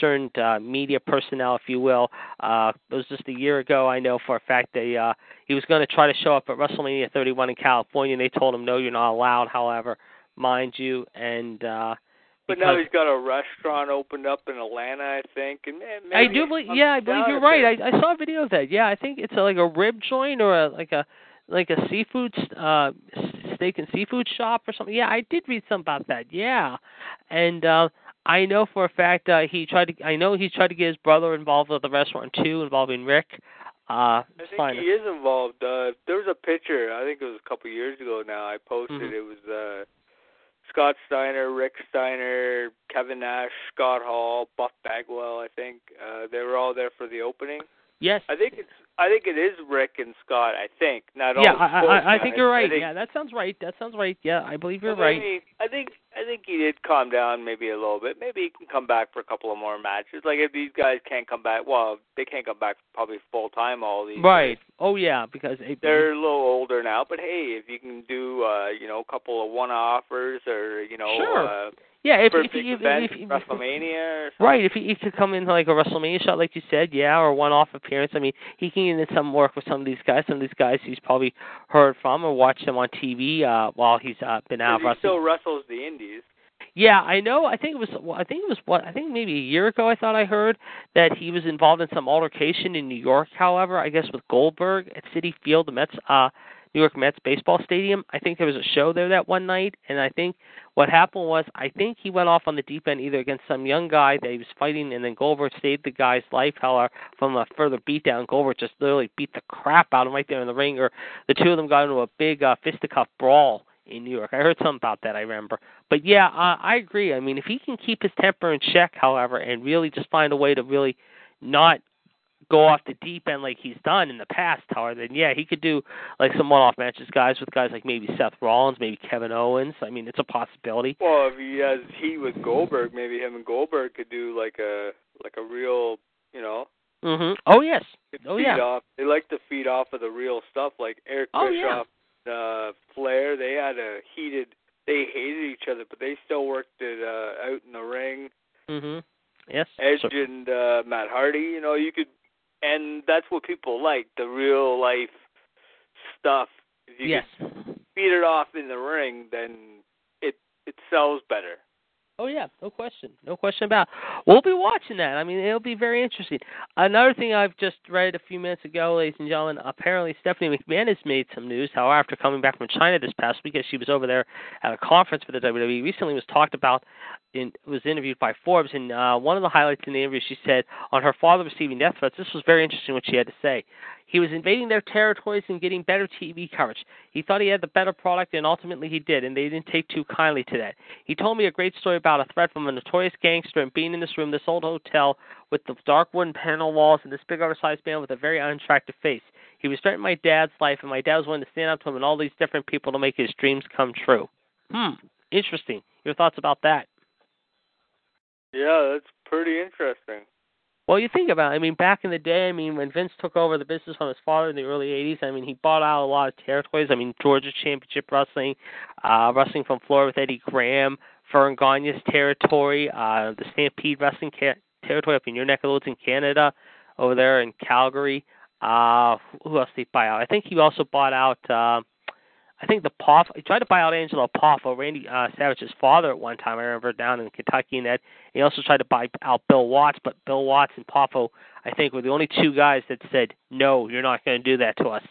certain uh, media personnel, if you will. Uh, it was just a year ago, I know for a fact they uh, he was going to try to show up at WrestleMania 31 in California, and they told him no, you're not allowed. However, mind you, and uh, But now he's got a restaurant opened up in Atlanta, I think, and I do believe. Yeah, I believe you're right. I, I saw a video of that. Yeah, I think it's a, like a rib joint or a like a like a seafood uh steak and seafood shop or something. Yeah, I did read something about that. Yeah, and uh, I know for a fact uh, he tried to. I know he tried to get his brother involved with the restaurant too, involving Rick. Uh, I think fine. he is involved. Uh, there was a picture. I think it was a couple of years ago now. I posted. Mhm. It was uh, Scott Steiner, Rick Steiner, Kevin Nash, Scott Hall, Buff Bagwell. I think uh, they were all there for the opening. Yes. I think it's. I think it is Rick and Scott. I think not yeah, all. I, I, I think you're right. Think, yeah, that sounds right. That sounds right. Yeah, I believe you're right. I think I think he did calm down maybe a little bit. Maybe he can come back for a couple of more matches. Like if these guys can't come back, well, they can't come back probably full time. All these Right. guys. Oh yeah, because it, They're a little older now, but hey, if you can do uh, you know a couple of one offers or you know Sure. uh, Yeah, if, if, if, event, if, if, WrestleMania. Or something. Right, if he, he could come in like a WrestleMania shot, like you said, yeah, or one-off appearance. I mean, he can in some work with some of these guys. Some of these guys he's probably heard from or watched them on TV uh, while he's uh, been out he wrestling. still wrestles the Indies. Yeah, I know. I think it was. well, I think it was what. I think maybe a year ago. I thought I heard that he was involved in some altercation in New York. However, I guess with Goldberg at Citi Field, the Mets, uh, New York Mets baseball stadium. I think there was a show there that one night, and I think what happened was I think he went off on the deep end either against some young guy that he was fighting, and then Goldberg saved the guy's life. However, from a further beatdown, Goldberg just literally beat the crap out of him right there in the ring, or the two of them got into a big uh, fisticuff brawl in New York. I heard something about that. I remember. But yeah, uh, I agree. I mean, if he can keep his temper in check, however, and really just find a way to really not go off the deep end like he's done in the past, however, then yeah, he could do like some one-off matches, guys with guys like maybe Seth Rollins, maybe Kevin Owens. I mean, it's a possibility. Well, if he has heat with Goldberg, maybe him and Goldberg could do like a like a real, you know. Mhm. Oh yes. Oh yeah. Off. They like to feed off of the real stuff, like Eric Oh, yeah. Bischoff, uh, Flair. They had a heated. They hated each other, but they still worked it uh, out in the ring. Mhm. Yes. Edge So- and uh, Matt Hardy. You know, you could, and that's what people like the real life stuff. If you yes. feed it off in the ring, then it it sells better. Oh yeah, no question, no question about. It. We'll be watching that. I mean, it'll be very interesting. Another thing I've just read a few minutes ago, ladies and gentlemen. Apparently, Stephanie McMahon has made some news. However, after coming back from China this past week, as she was over there at a conference for the WWE, recently was talked about. In, was interviewed by Forbes, and uh, one of the highlights in the interview, she said on her father receiving death threats. This was very interesting what she had to say. He was invading their territories and getting better TV coverage. He thought he had the better product, and ultimately he did, and they didn't take too kindly to that. He told me a great story about a threat from a notorious gangster and being in this room, this old hotel with the dark wooden panel walls and this big oversized man with a very unattractive face. He was threatening my dad's life, and my dad was willing to stand up to him and all these different people to make his dreams come true. Hmm, interesting. Your thoughts about that? Yeah, that's pretty interesting. Well, you think about it. I mean, back in the day, I mean, when Vince took over the business from his father in the early 80s, I mean, he bought out a lot of territories. I mean, Georgia Championship Wrestling, uh, Wrestling from Florida with Eddie Graham, Verne Gagne's territory, uh, the Stampede Wrestling ca- territory up in your neck of the woods in Canada, over there in Calgary. Uh, who else did he buy out? I think he also bought out. Uh, I think the Poff. He tried to buy out Angelo Poffo, Randy uh, Savage's father, at one time. I remember down in Kentucky, and that he also tried to buy out Bill Watts, but Bill Watts and Poffo, I think, were the only two guys that said, "No, you're not going to do that to us."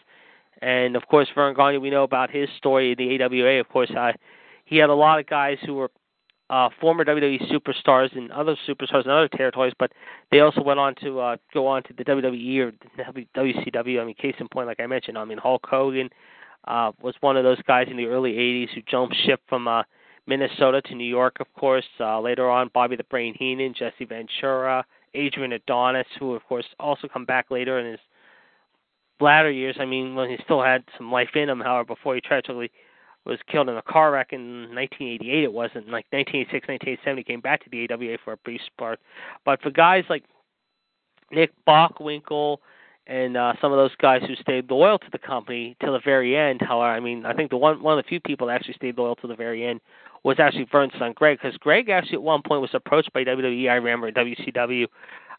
And of course, Verne Gagne, we know about his story in the AWA. Of course, uh, he had a lot of guys who were uh, former WWE superstars and other superstars in other territories, but they also went on to uh, go on to the WWE or WCW. I mean, case in point, like I mentioned, I mean Hulk Hogan uh, was one of those guys in the early '80s who jumped ship from uh, Minnesota to New York. Of course, uh, later on, Bobby the Brain Heenan, Jesse Ventura, Adrian Adonis, who of course also come back later in his latter years. I mean, when he still had some life in him, however, before he tragically was killed in a car wreck in 1988. It wasn't like 1986, 1987. He came back to the AWA for a brief spurt. But for guys like Nick Bockwinkel and uh, some of those guys who stayed loyal to the company till the very end, however, I mean, I think the one one of the few people that actually stayed loyal to the very end was actually Verne's son Greg, because Greg actually at one point was approached by WWE. I remember WCW.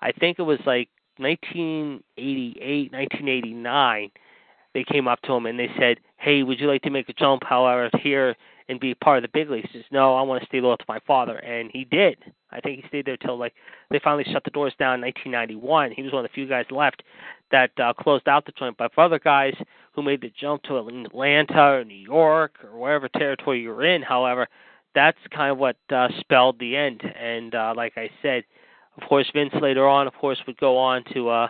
I think it was like 1988, 1989 they came up to him and they said, "Hey, would you like to make a jump, however, here and be part of the big leagues?" He says, "No, I want to stay loyal to my father," and he did. I think he stayed there till like they finally shut the doors down in 1991. He was one of the few guys left that uh, closed out the joint. But for other guys who made the jump to Atlanta or New York or wherever territory you're in, however, that's kind of what uh, spelled the end. And uh, like I said, of course, Vince later on, of course, would go on to. uh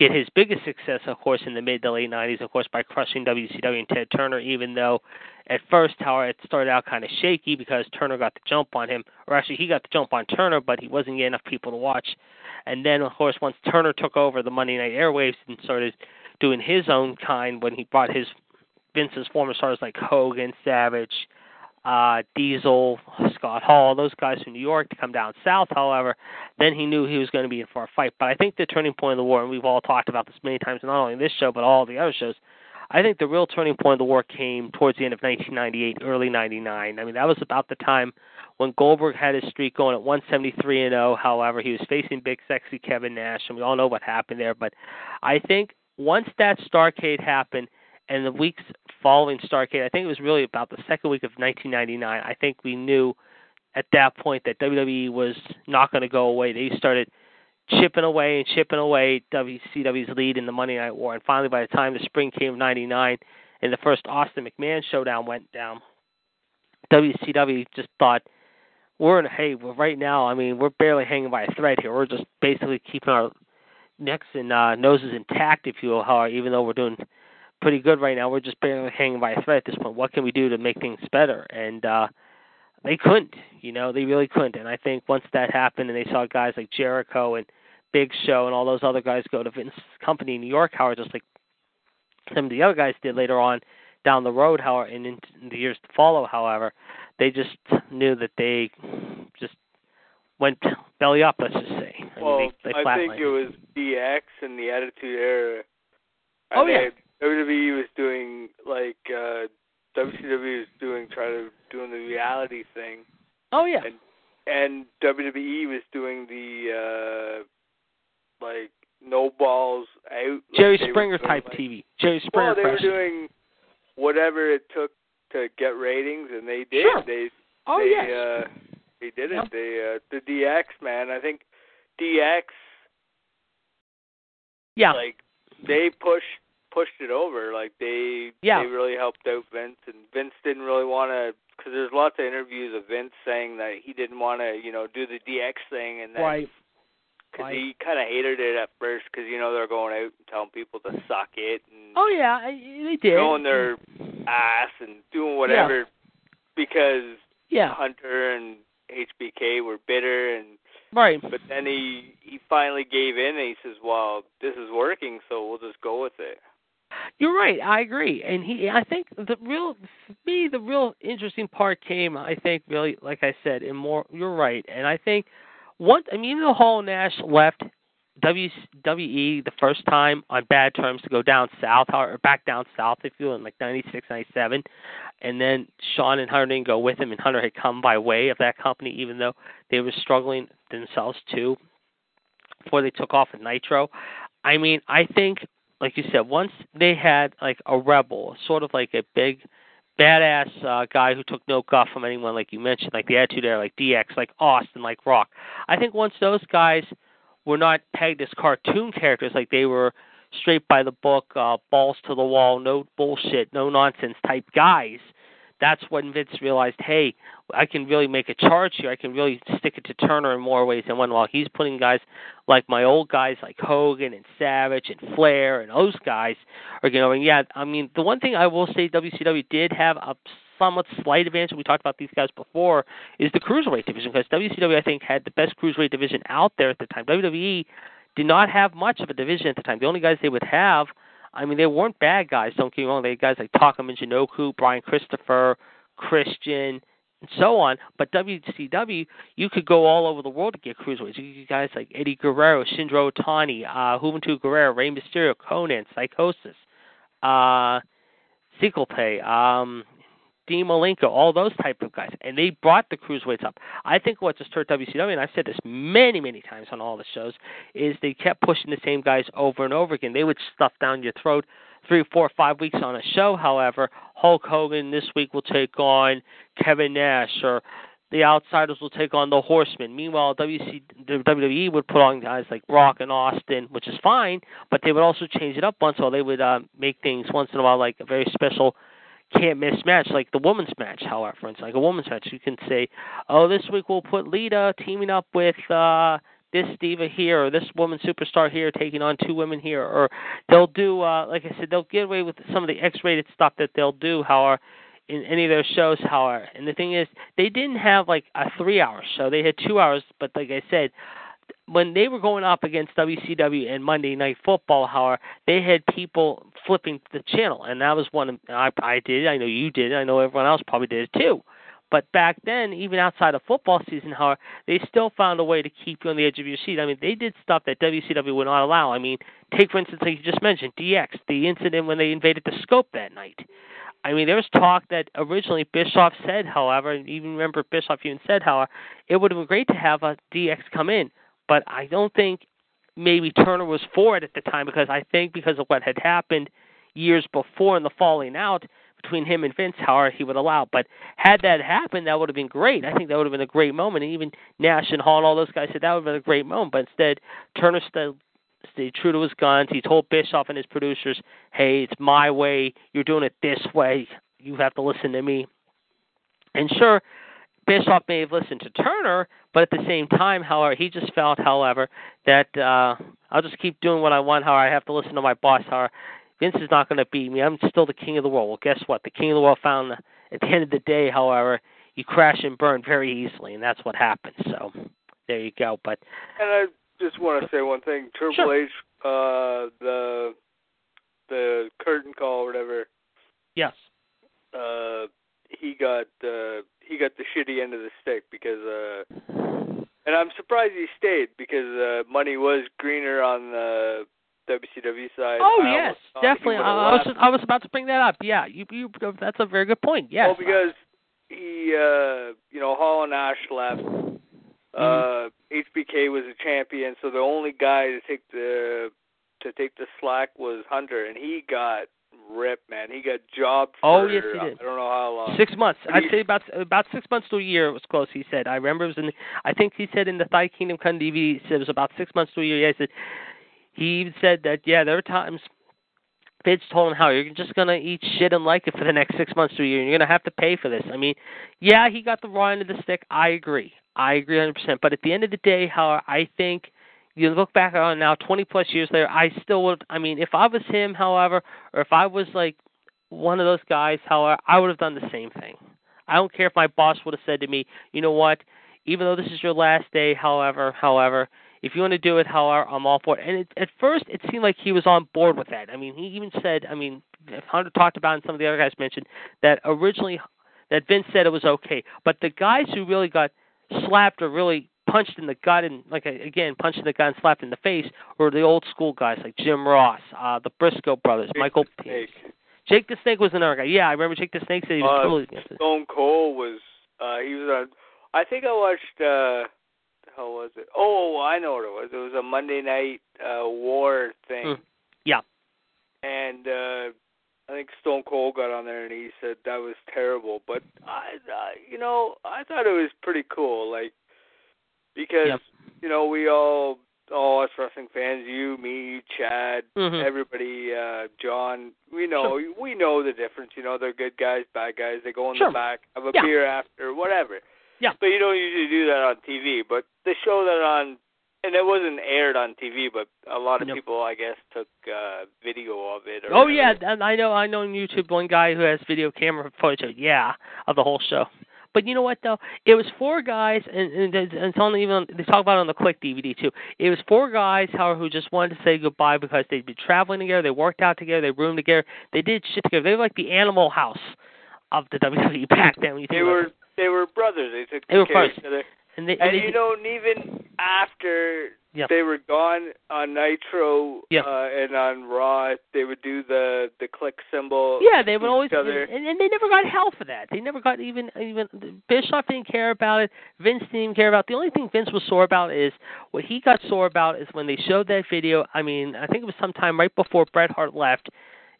get his biggest success, of course, in the mid to late 90s, of course, by crushing WCW and Ted Turner, even though at first, however, it started out kind of shaky because Turner got the jump on him, or actually, he got the jump on Turner, but he wasn't getting enough people to watch. And then, of course, once Turner took over the Monday Night Airwaves and started doing his own kind, when he brought his Vince's former stars like Hogan, Savage, uh, Diesel, Scott Hall, those guys from New York to come down south, however, then he knew he was going to be in for a fight. But I think the turning point of the war, and we've all talked about this many times, not only in this show, but all the other shows, I think the real turning point of the war came towards the end of 1998, early 99. I mean, that was about the time when Goldberg had his streak going at 173 and 0. However, he was facing big, sexy Kevin Nash, and we all know what happened there. But I think once that Starcade happened, and the weeks following Starcade, I think it was really about the second week of 1999. I think we knew at that point that WWE was not going to go away. They started chipping away and chipping away WCW's lead in the Monday Night War. And finally, by the time the spring came of '99 and the first Austin McMahon showdown went down, WCW just thought, we're in, hey, well, right now, I mean, we're barely hanging by a thread here. We're just basically keeping our necks and uh, noses intact, if you will, how, even though we're doing pretty good right now, we're just barely hanging by a thread at this point. What can we do to make things better? And uh, they couldn't, you know, they really couldn't. And I think once that happened and they saw guys like Jericho and Big Show and all those other guys go to Vince's company in New York, Howard, just like some of the other guys did later on down the road, however, and in the years to follow, however, they just knew that they just went belly up, let's just say. I well, mean, they, they I think it was DX and the Attitude Era. Oh yeah. WWE was doing like uh WCW was doing trying to doing the reality thing. Oh yeah. And and WWE was doing the uh like no balls out. Jerry like Springer type like, TV. Jerry Springer. Well, they were doing whatever it took to get ratings, and they did. Sure. They oh they, yes. uh, they did it. Yep. They uh, the DX man. I think DX. Yeah. Like they pushed pushed it over. Like they Yeah. they really helped out Vince, and Vince didn't really want to. Because there's lots of interviews of Vince saying that he didn't want to, you know, do the DX thing, and that right. because Right. he kind of hated it at first because you know they're going out and telling people to suck it and Oh yeah, they did. showing their ass and doing whatever because yeah. Hunter and HBK were bitter and Right. but then he he finally gave in and he says, "Well, this is working, so we'll just go with it." You're right. I agree. And he, I think the real, for me, the real interesting part came. I think really, like I said, in more. You're right. And I think once, I mean, the Hall Nash left WWE the first time on bad terms to go down south or back down south, if you will, in like '96, '97, and then Shawn and Hunter didn't go with him, and Hunter had come by way of that company, even though they were struggling themselves too before they took off with Nitro. I mean, I think, like you said, once they had like a rebel, sort of like a big badass uh, guy who took no guff from anyone, like you mentioned, like the Attitude Era, like DX, like Austin, like Rock. I think once those guys were not pegged as cartoon characters, like they were straight by the book, uh, balls to the wall, no bullshit, no nonsense type guys. That's when Vince realized, hey, I can really make a charge here. I can really stick it to Turner in more ways than one. While he's putting guys like my old guys like Hogan and Savage and Flair and those guys are going. Yeah, I mean, the one thing I will say WCW did have a somewhat slight advantage. We talked about these guys before. Is the cruiserweight division because WCW I think had the best cruiserweight division out there at the time. WWE did not have much of a division at the time. The only guys they would have I mean, they weren't bad guys. Don't get me wrong. They had guys like Taka Michinoku, Brian Christopher, Christian, and so on. But WCW, you could go all over the world to get cruiserweights. You get guys like Eddie Guerrero, Shinjiro Otani, uh, Juventud Guerrero, Rey Mysterio, Konnan, Psicosis, uh, Pay, um, Dean Malenko, all those type of guys, and they brought the cruiserweights up. I think what just hurt WCW, and I've said this many, many times on all the shows, is they kept pushing the same guys over and over again. They would stuff down your throat three, four, five weeks on a show. However, Hulk Hogan this week will take on Kevin Nash, or the Outsiders will take on the Horsemen. Meanwhile, WC, WWE would put on guys like Rock and Austin, which is fine, but they would also change it up once in a while. They would uh, make things once in a while like a very special can't miss match like the women's match, however. It's like a women's match. You can say, Oh, this week we'll put Lita teaming up with uh this diva here or this woman superstar here taking on two women here or they'll do uh like I said, they'll get away with some of the X rated stuff that they'll do, however in any of their shows, however. And the thing is, they didn't have like a three hour show. They had two hours, but like I said, when they were going up against WCW and Monday Night Football, however, they had people flipping the channel, and that was one I, I did. I know you did. I know everyone else probably did it too. But back then, even outside of football season, however, they still found a way to keep you on the edge of your seat. I mean, they did stuff that WCW would not allow. I mean, take for instance, like you just mentioned, DX, the incident when they invaded the scope that night. I mean, there was talk that originally Bischoff said, however, and even remember Bischoff even said, however, it would have been great to have a DX come in, but I don't think maybe Turner was for it at the time because I think because of what had happened years before in the falling out between him and Vince, however, he would allow. But had that happened, that would have been great. I think that would have been a great moment. And even Nash and Hall and all those guys said that would have been a great moment. But instead, Turner stayed, stayed true to his guns. He told Bischoff and his producers, hey, it's my way. You're doing it this way. You have to listen to me. And sure, Bischoff may have listened to Turner, but at the same time, however, he just felt, however, that uh, I'll just keep doing what I want. However, I have to listen to my boss. However, Vince is not going to beat me. I'm still the king of the world. Well, guess what? The king of the world found at the end of the day, however, you crash and burn very easily, and that's what happened. So there you go. But and I just want to say one thing. Triple Sure. H, uh, the the curtain call, or whatever. yes, Uh, he got uh, he got the shitty end of the stick because, uh, and I'm surprised he stayed because uh, money was greener on the WCW side. Oh I yes, almost thought he definitely. I, I was just, I was about to bring that up. Yeah, you you that's a very good point. Yes. Well, because he, uh, you know, Hall and Nash left. Mm-hmm. Uh, HBK was a champion, so the only guy to take the to take the slack was Hunter, and he got ripped, man. He got jobbed. Oh, for, yes, he did. I don't know how long. Six months. I'd say about about six months to a year. It was close. He said. I remember it was in. I think he said in the Thy Kingdom Come DVD. He said it was about six months to a year. Yeah, he said. He even said that. Yeah, there were times. Vince told him how you're just gonna eat shit and like it for the next six months to a year. and You're gonna have to pay for this. I mean, yeah, he got the raw end of the stick. I agree. I agree 100%. But at the end of the day, how I think you look back on now, 20 plus years later, I still would. I mean, if I was him, however, or if I was like one of those guys, however, I would have done the same thing. I don't care if my boss would have said to me, you know what, even though this is your last day, however, however, if you want to do it, however, I'm all for it. And it, at first, it seemed like he was on board with that. I mean, he even said, I mean, Hunter talked about, and some of the other guys mentioned that originally that Vince said it was okay, but the guys who really got slapped or really punched in the gut and like again punched in the gut and slapped in the face were the old school guys like Jim Ross, uh, the Brisco brothers, Jake Michael the Snake. Jake the Snake was another guy. Yeah, I remember Jake the Snake said he was Uh, totally against it. Stone Cold was uh he was on I think I watched uh how was it? Oh, I know what it was. It was a Monday night uh war thing. Mm. Yeah. And uh I think Stone Cold got on there and he said that was terrible, but I, I you know, I thought it was pretty cool like because Yep. you know, we all all us wrestling fans, you, me, Chad, Mhm. everybody, uh, John, we know we know the difference. You know, they're good guys, bad guys. They go in Sure. the back, have a Yeah. beer after, whatever. Yeah. But you don't usually do that on TV. But they show that on, and it wasn't aired on TV, but a lot of Nope. people, I guess, took uh video of it. Or Oh yeah, whatever. and I know I know on YouTube one guy who has video camera footage. Of, yeah, of the whole show. But you know what though? It was four guys, and, and, and it's only even they talk about it on the Kliq DVD too. It was four guys, however, who just wanted to say goodbye because they'd been traveling together, they worked out together, they roomed together, they did shit together. They were like the Animal House of the WWE back then. When you think They were it. they were brothers. They took They were care of brothers. And they, and And they you know, and even after Yeah. they were gone on Nitro Yeah. uh, and on Raw, they would do the the Kliq symbol. Yeah, they would always, and, and they never got hell for that. They never got even even Bischoff didn't care about it. Vince didn't even care about. It. The only thing Vince was sore about is what he got sore about is when they showed that video. I mean, I think it was sometime right before Bret Hart left.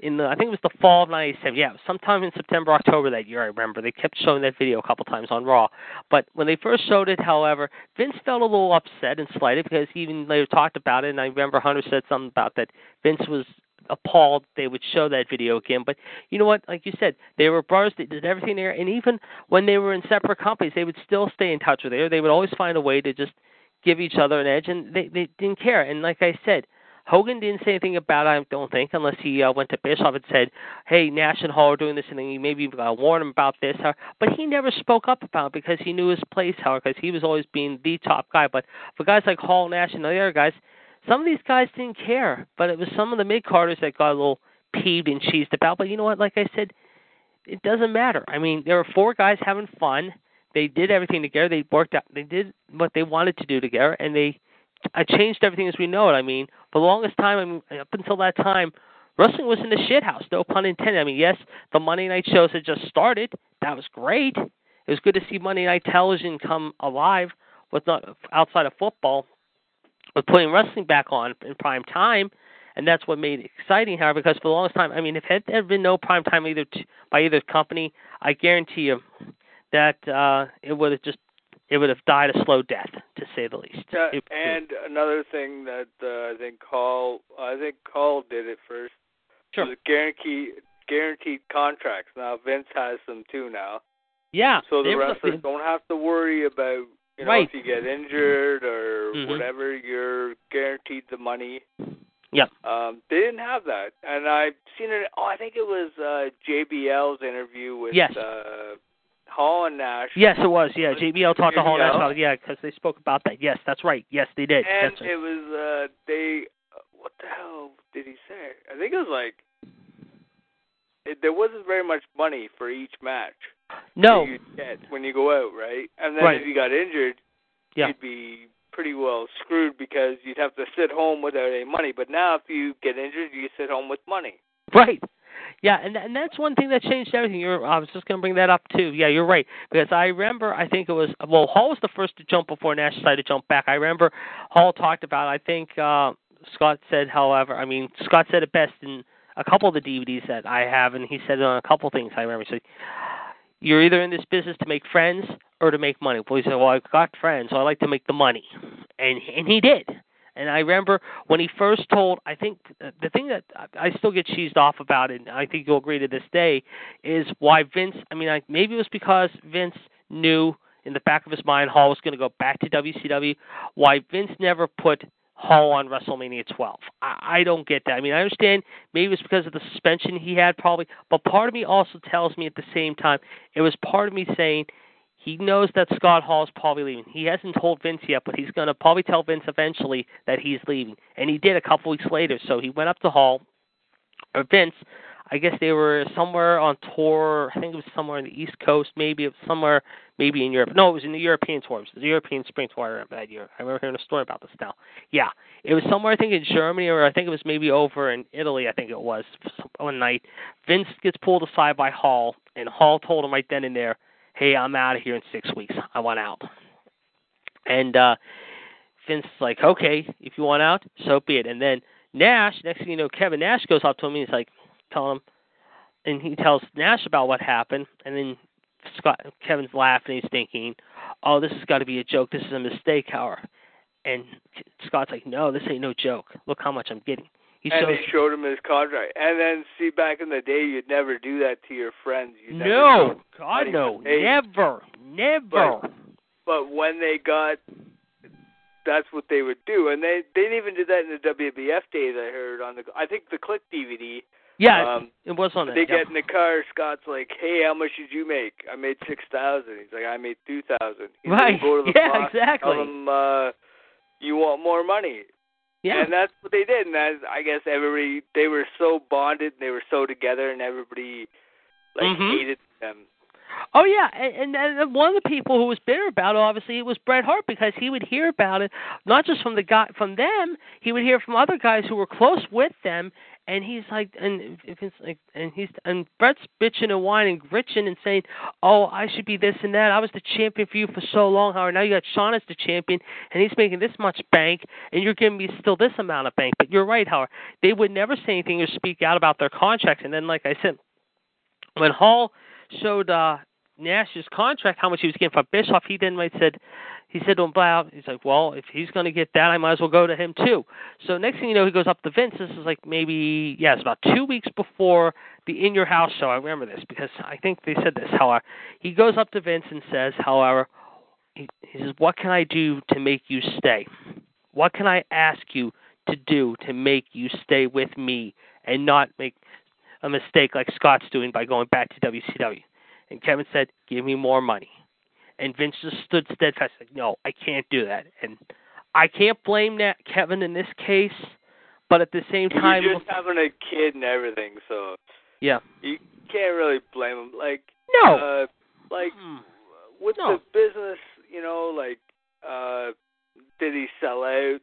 In the, I think it was the fall of '97. Yeah, sometime in September, October that year. I remember they kept showing that video a couple times on Raw. But when they first showed it, however, Vince felt a little upset and slighted because he even later talked about it. And I remember Hunter said something about that. Vince was appalled they would show that video again. But you know what? Like you said, they were brothers. They did everything there, and even when they were in separate companies, they would still stay in touch with her. They would always find a way to just give each other an edge, and they they didn't care. And like I said. Hogan didn't say anything about it, I don't think, unless he uh, went to Bischoff and said, "Hey, Nash and Hall are doing this, and he maybe uh, warn him about this." Uh, But he never spoke up about it because he knew his place, however, because he was always being the top guy. But for guys like Hall, Nash, and the other guys, some of these guys didn't care, but it was some of the mid carders that got a little peeved and cheesed about. But you know what? Like I said, it doesn't matter. I mean, there were four guys having fun. They did everything together. They worked out. They did what they wanted to do together, and they I changed everything as we know it. I mean, the longest time, I mean, up until that time, wrestling was in the shit house. No pun intended. I mean, yes, the Monday night shows had just started. That was great. It was good to see Monday night television come alive with not outside of football, with putting wrestling back on in prime time and that's what made it exciting. However, because for the longest time, I mean, if had there had been no prime time either t- by either company, I guarantee you that uh, it would have just it would have died a slow death, to say the least. Yeah, it, and another thing that uh, I think Call I think Call did it first. Sure. Was guaranteed guaranteed contracts. Now Vince has them too now. Yeah. So the wrestlers the- don't have to worry about you know Right. if you get injured or Mhm. whatever. You're guaranteed the money. Yeah. Um, they didn't have that, and I've seen it. Oh, I think it was uh, JBL's interview with Yes. uh, Hall and Nash. Yes, it was. Yeah, JBL talked to Hall JBL? Nash about it. Yeah, because they spoke about that. Yes, that's right. Yes, they did. And that's right. it was uh they uh, what the hell did he say? I think it was like it, there wasn't very much money for each match no. you'd get when you go out, right? And then Right. if you got injured, Yeah. you'd be pretty well screwed because you'd have to sit home without any money. But now if you get injured, you sit home with money. Right. Yeah, and and that's one thing that changed everything. You're, I was just going to bring that up too. Yeah, you're right because I remember. I think it was well, Hall was the first to jump before Nash decided to jump back. I remember Hall talked about. I think uh Scott said, however, I mean Scott said it best in a couple of the DVDs that I have, and he said it on a couple things. I remember. Said, "You're either in this business to make friends or to make money." Well, he said, "Well, I've got friends, so I like to make the money," and and he did. And I remember when he first told, I think the thing that I still get cheesed off about it, and I think you'll agree to this day, is why Vince. I mean, I, maybe it was because Vince knew in the back of his mind Hall was going to go back to WCW. Why Vince never put Hall on WrestleMania 12? I, I don't get that. I mean, I understand maybe it was because of the suspension he had, probably, but part of me also tells me at the same time it was part of me saying he knows that Scott Hall is probably leaving. He hasn't told Vince yet, but he's going to probably tell Vince eventually that he's leaving. And he did a couple weeks later. So he went up to Hall, or Vince. I guess they were somewhere on tour. I think it was somewhere on the East Coast, maybe it was somewhere, maybe in Europe. No, it was in the European tour. It was the European Spring Tour. I remember that year. I remember hearing a story about this now. Yeah, it was somewhere. I think in Germany, or I think it was maybe over in Italy. I think it was one night. Vince gets pulled aside by Hall, and Hall told him right then and there, hey, I'm out of here in six weeks. I want out. And uh Vince's like, okay, if you want out, so be it. And then Nash, next thing you know, Kevin Nash goes up to him and he's like, telling him, and he tells Nash about what happened. And then Scott, Kevin's laughing. He's thinking, oh, this has got to be a joke. This is a mistake, Howard. And Scott's like, no, this ain't no joke. Look how much I'm getting. He and shows, they showed him his contract. And then see back in the day you'd never do that to your friends. You never no, God, no, never, never. But when they got that's what they would do. And they they didn't even do that in the WBF days I heard on the I think the Kliq DVD. Yeah, um, it was on They that. yeah. get in the car. Scott's like, "Hey, how much did you make?" I made six thousand. He's like, "I made two thousand. Right. Go to the Yeah, boss, exactly. Tell them uh, you want more money. Yeah. And that's what they did. And that, I guess everybody they were so bonded and they were so together, and everybody like Mhm. hated them. Oh yeah, and, and and one of the people who was bitter about it, obviously, it was Bret Hart because he would hear about it not just from the guy from them, he would hear from other guys who were close with them, and he's like, and it's like, and he's and Bret's bitching and whining, and gritching and saying, "Oh, I should be this and that. I was the champion for you for so long, Howard. Now you got Shawn as the champion, and he's making this much bank, and you're giving me still this amount of bank." But you're right, Howard. They would never say anything or speak out about their contracts, and then, like I said, when Hall showed uh Nash's contract, how much he was getting from Bischoff, he then said, he said to him, Blau, he's like, well, if he's going to get that, I might as well go to him too. So next thing you know, he goes up to Vince. This is like maybe, yeah, it's about two weeks before the In Your House show. I remember this because I think they said this. However, he goes up to Vince and says, however, he, he says, what can I do to make you stay? What can I ask you to do to make you stay with me and not make a mistake like Scott's doing by going back to WCW? And Kevin said, "Give me more money." And Vince just stood steadfast, like, "No, I can't do that." And I can't blame that Kevin in this case, but at the same time, You're just having a kid and everything, so Yeah. You can't really blame him. Like No. uh, like Hmm. with No. the business, you know, like uh did he sell out?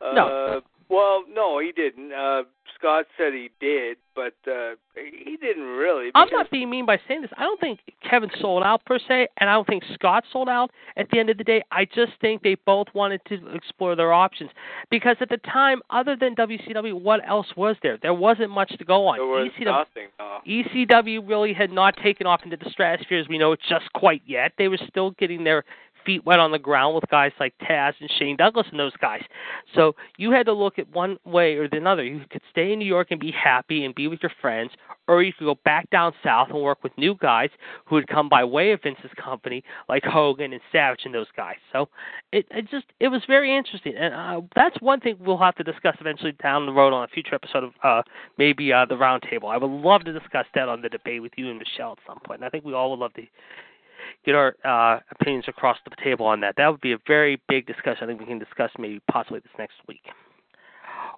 Uh, No. Well, no, he didn't. Uh Scott said he did, but uh he didn't really. I'm not being mean by saying this. I don't think Kevin sold out per se, and I don't think Scott sold out. At the end of the day, I just think they both wanted to explore their options because at the time, other than WCW, what else was there? There wasn't much to go on. there was ECW, nothing. No. ECW really had not taken off into the stratosphere as we know it just quite yet. They were still getting their feet wet on the ground with guys like Taz and Shane Douglas and those guys. So you had to look at one way or the other. You could stay in New York and be happy and be with your friends, or you could go back down south and work with new guys who had come by way of Vince's company, like Hogan and Savage and those guys. So it, it just it was very interesting, and uh, that's one thing we'll have to discuss eventually down the road on a future episode of uh, maybe uh, the roundtable. I would love to discuss that on the debate with you and Michelle at some point. And I think we all would love to get our uh, opinions across the table on that. That would be a very big discussion. I think we can discuss maybe possibly this next week.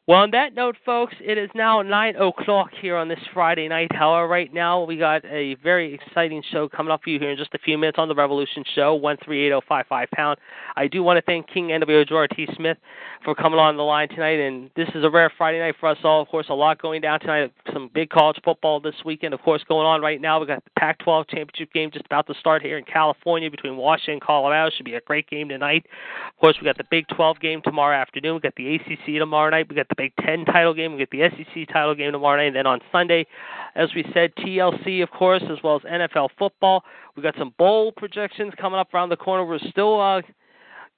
Well, on that note, folks, it is now 9 o'clock here on this Friday night. However, right now we got a very exciting show coming up for you here in just a few minutes on the Revolution Show, 138055 pound. I do want to thank King NWO George T. Smith for coming on the line tonight, and this is a rare Friday night for us all. Of course, a lot going down tonight. Some big college football this weekend, of course, going on right now. we got the Pac-12 championship game just about to start here in California between Washington and Colorado. Should be a great game tonight. Of course, we got the Big 12 game tomorrow afternoon. We got the ACC tomorrow night. We got the Big 10 title game. We got the SEC title game tomorrow night. And then on Sunday, as we said, TLC, of course, as well as NFL football. We got some bowl projections coming up around the corner. We're still uh,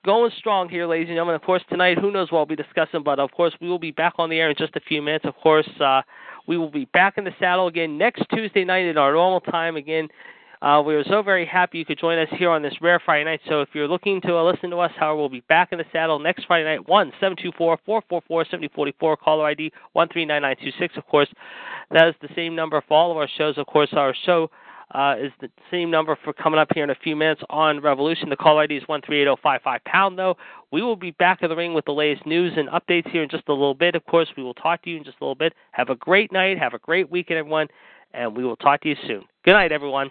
going strong here, ladies and gentlemen. Of course, tonight, who knows what we'll be discussing, but of course, we will be back on the air in just a few minutes. Of course, uh, we will be back in the saddle again next Tuesday night at our normal time again. Uh, we are so very happy you could join us here on this rare Friday night. So if you're looking to uh, listen to us, however, we'll be back in the saddle next Friday night, 1 444 7044, caller ID 139926. Of course, that is the same number for all of our shows. Of course, our show uh, is the same number for coming up here in a few minutes on Revolution. The call ID is 138055 pound, though. We will be back in the ring with the latest news and updates here in just a little bit. Of course, we will talk to you in just a little bit. Have a great night. Have a great weekend, everyone. And we will talk to you soon. Good night, everyone.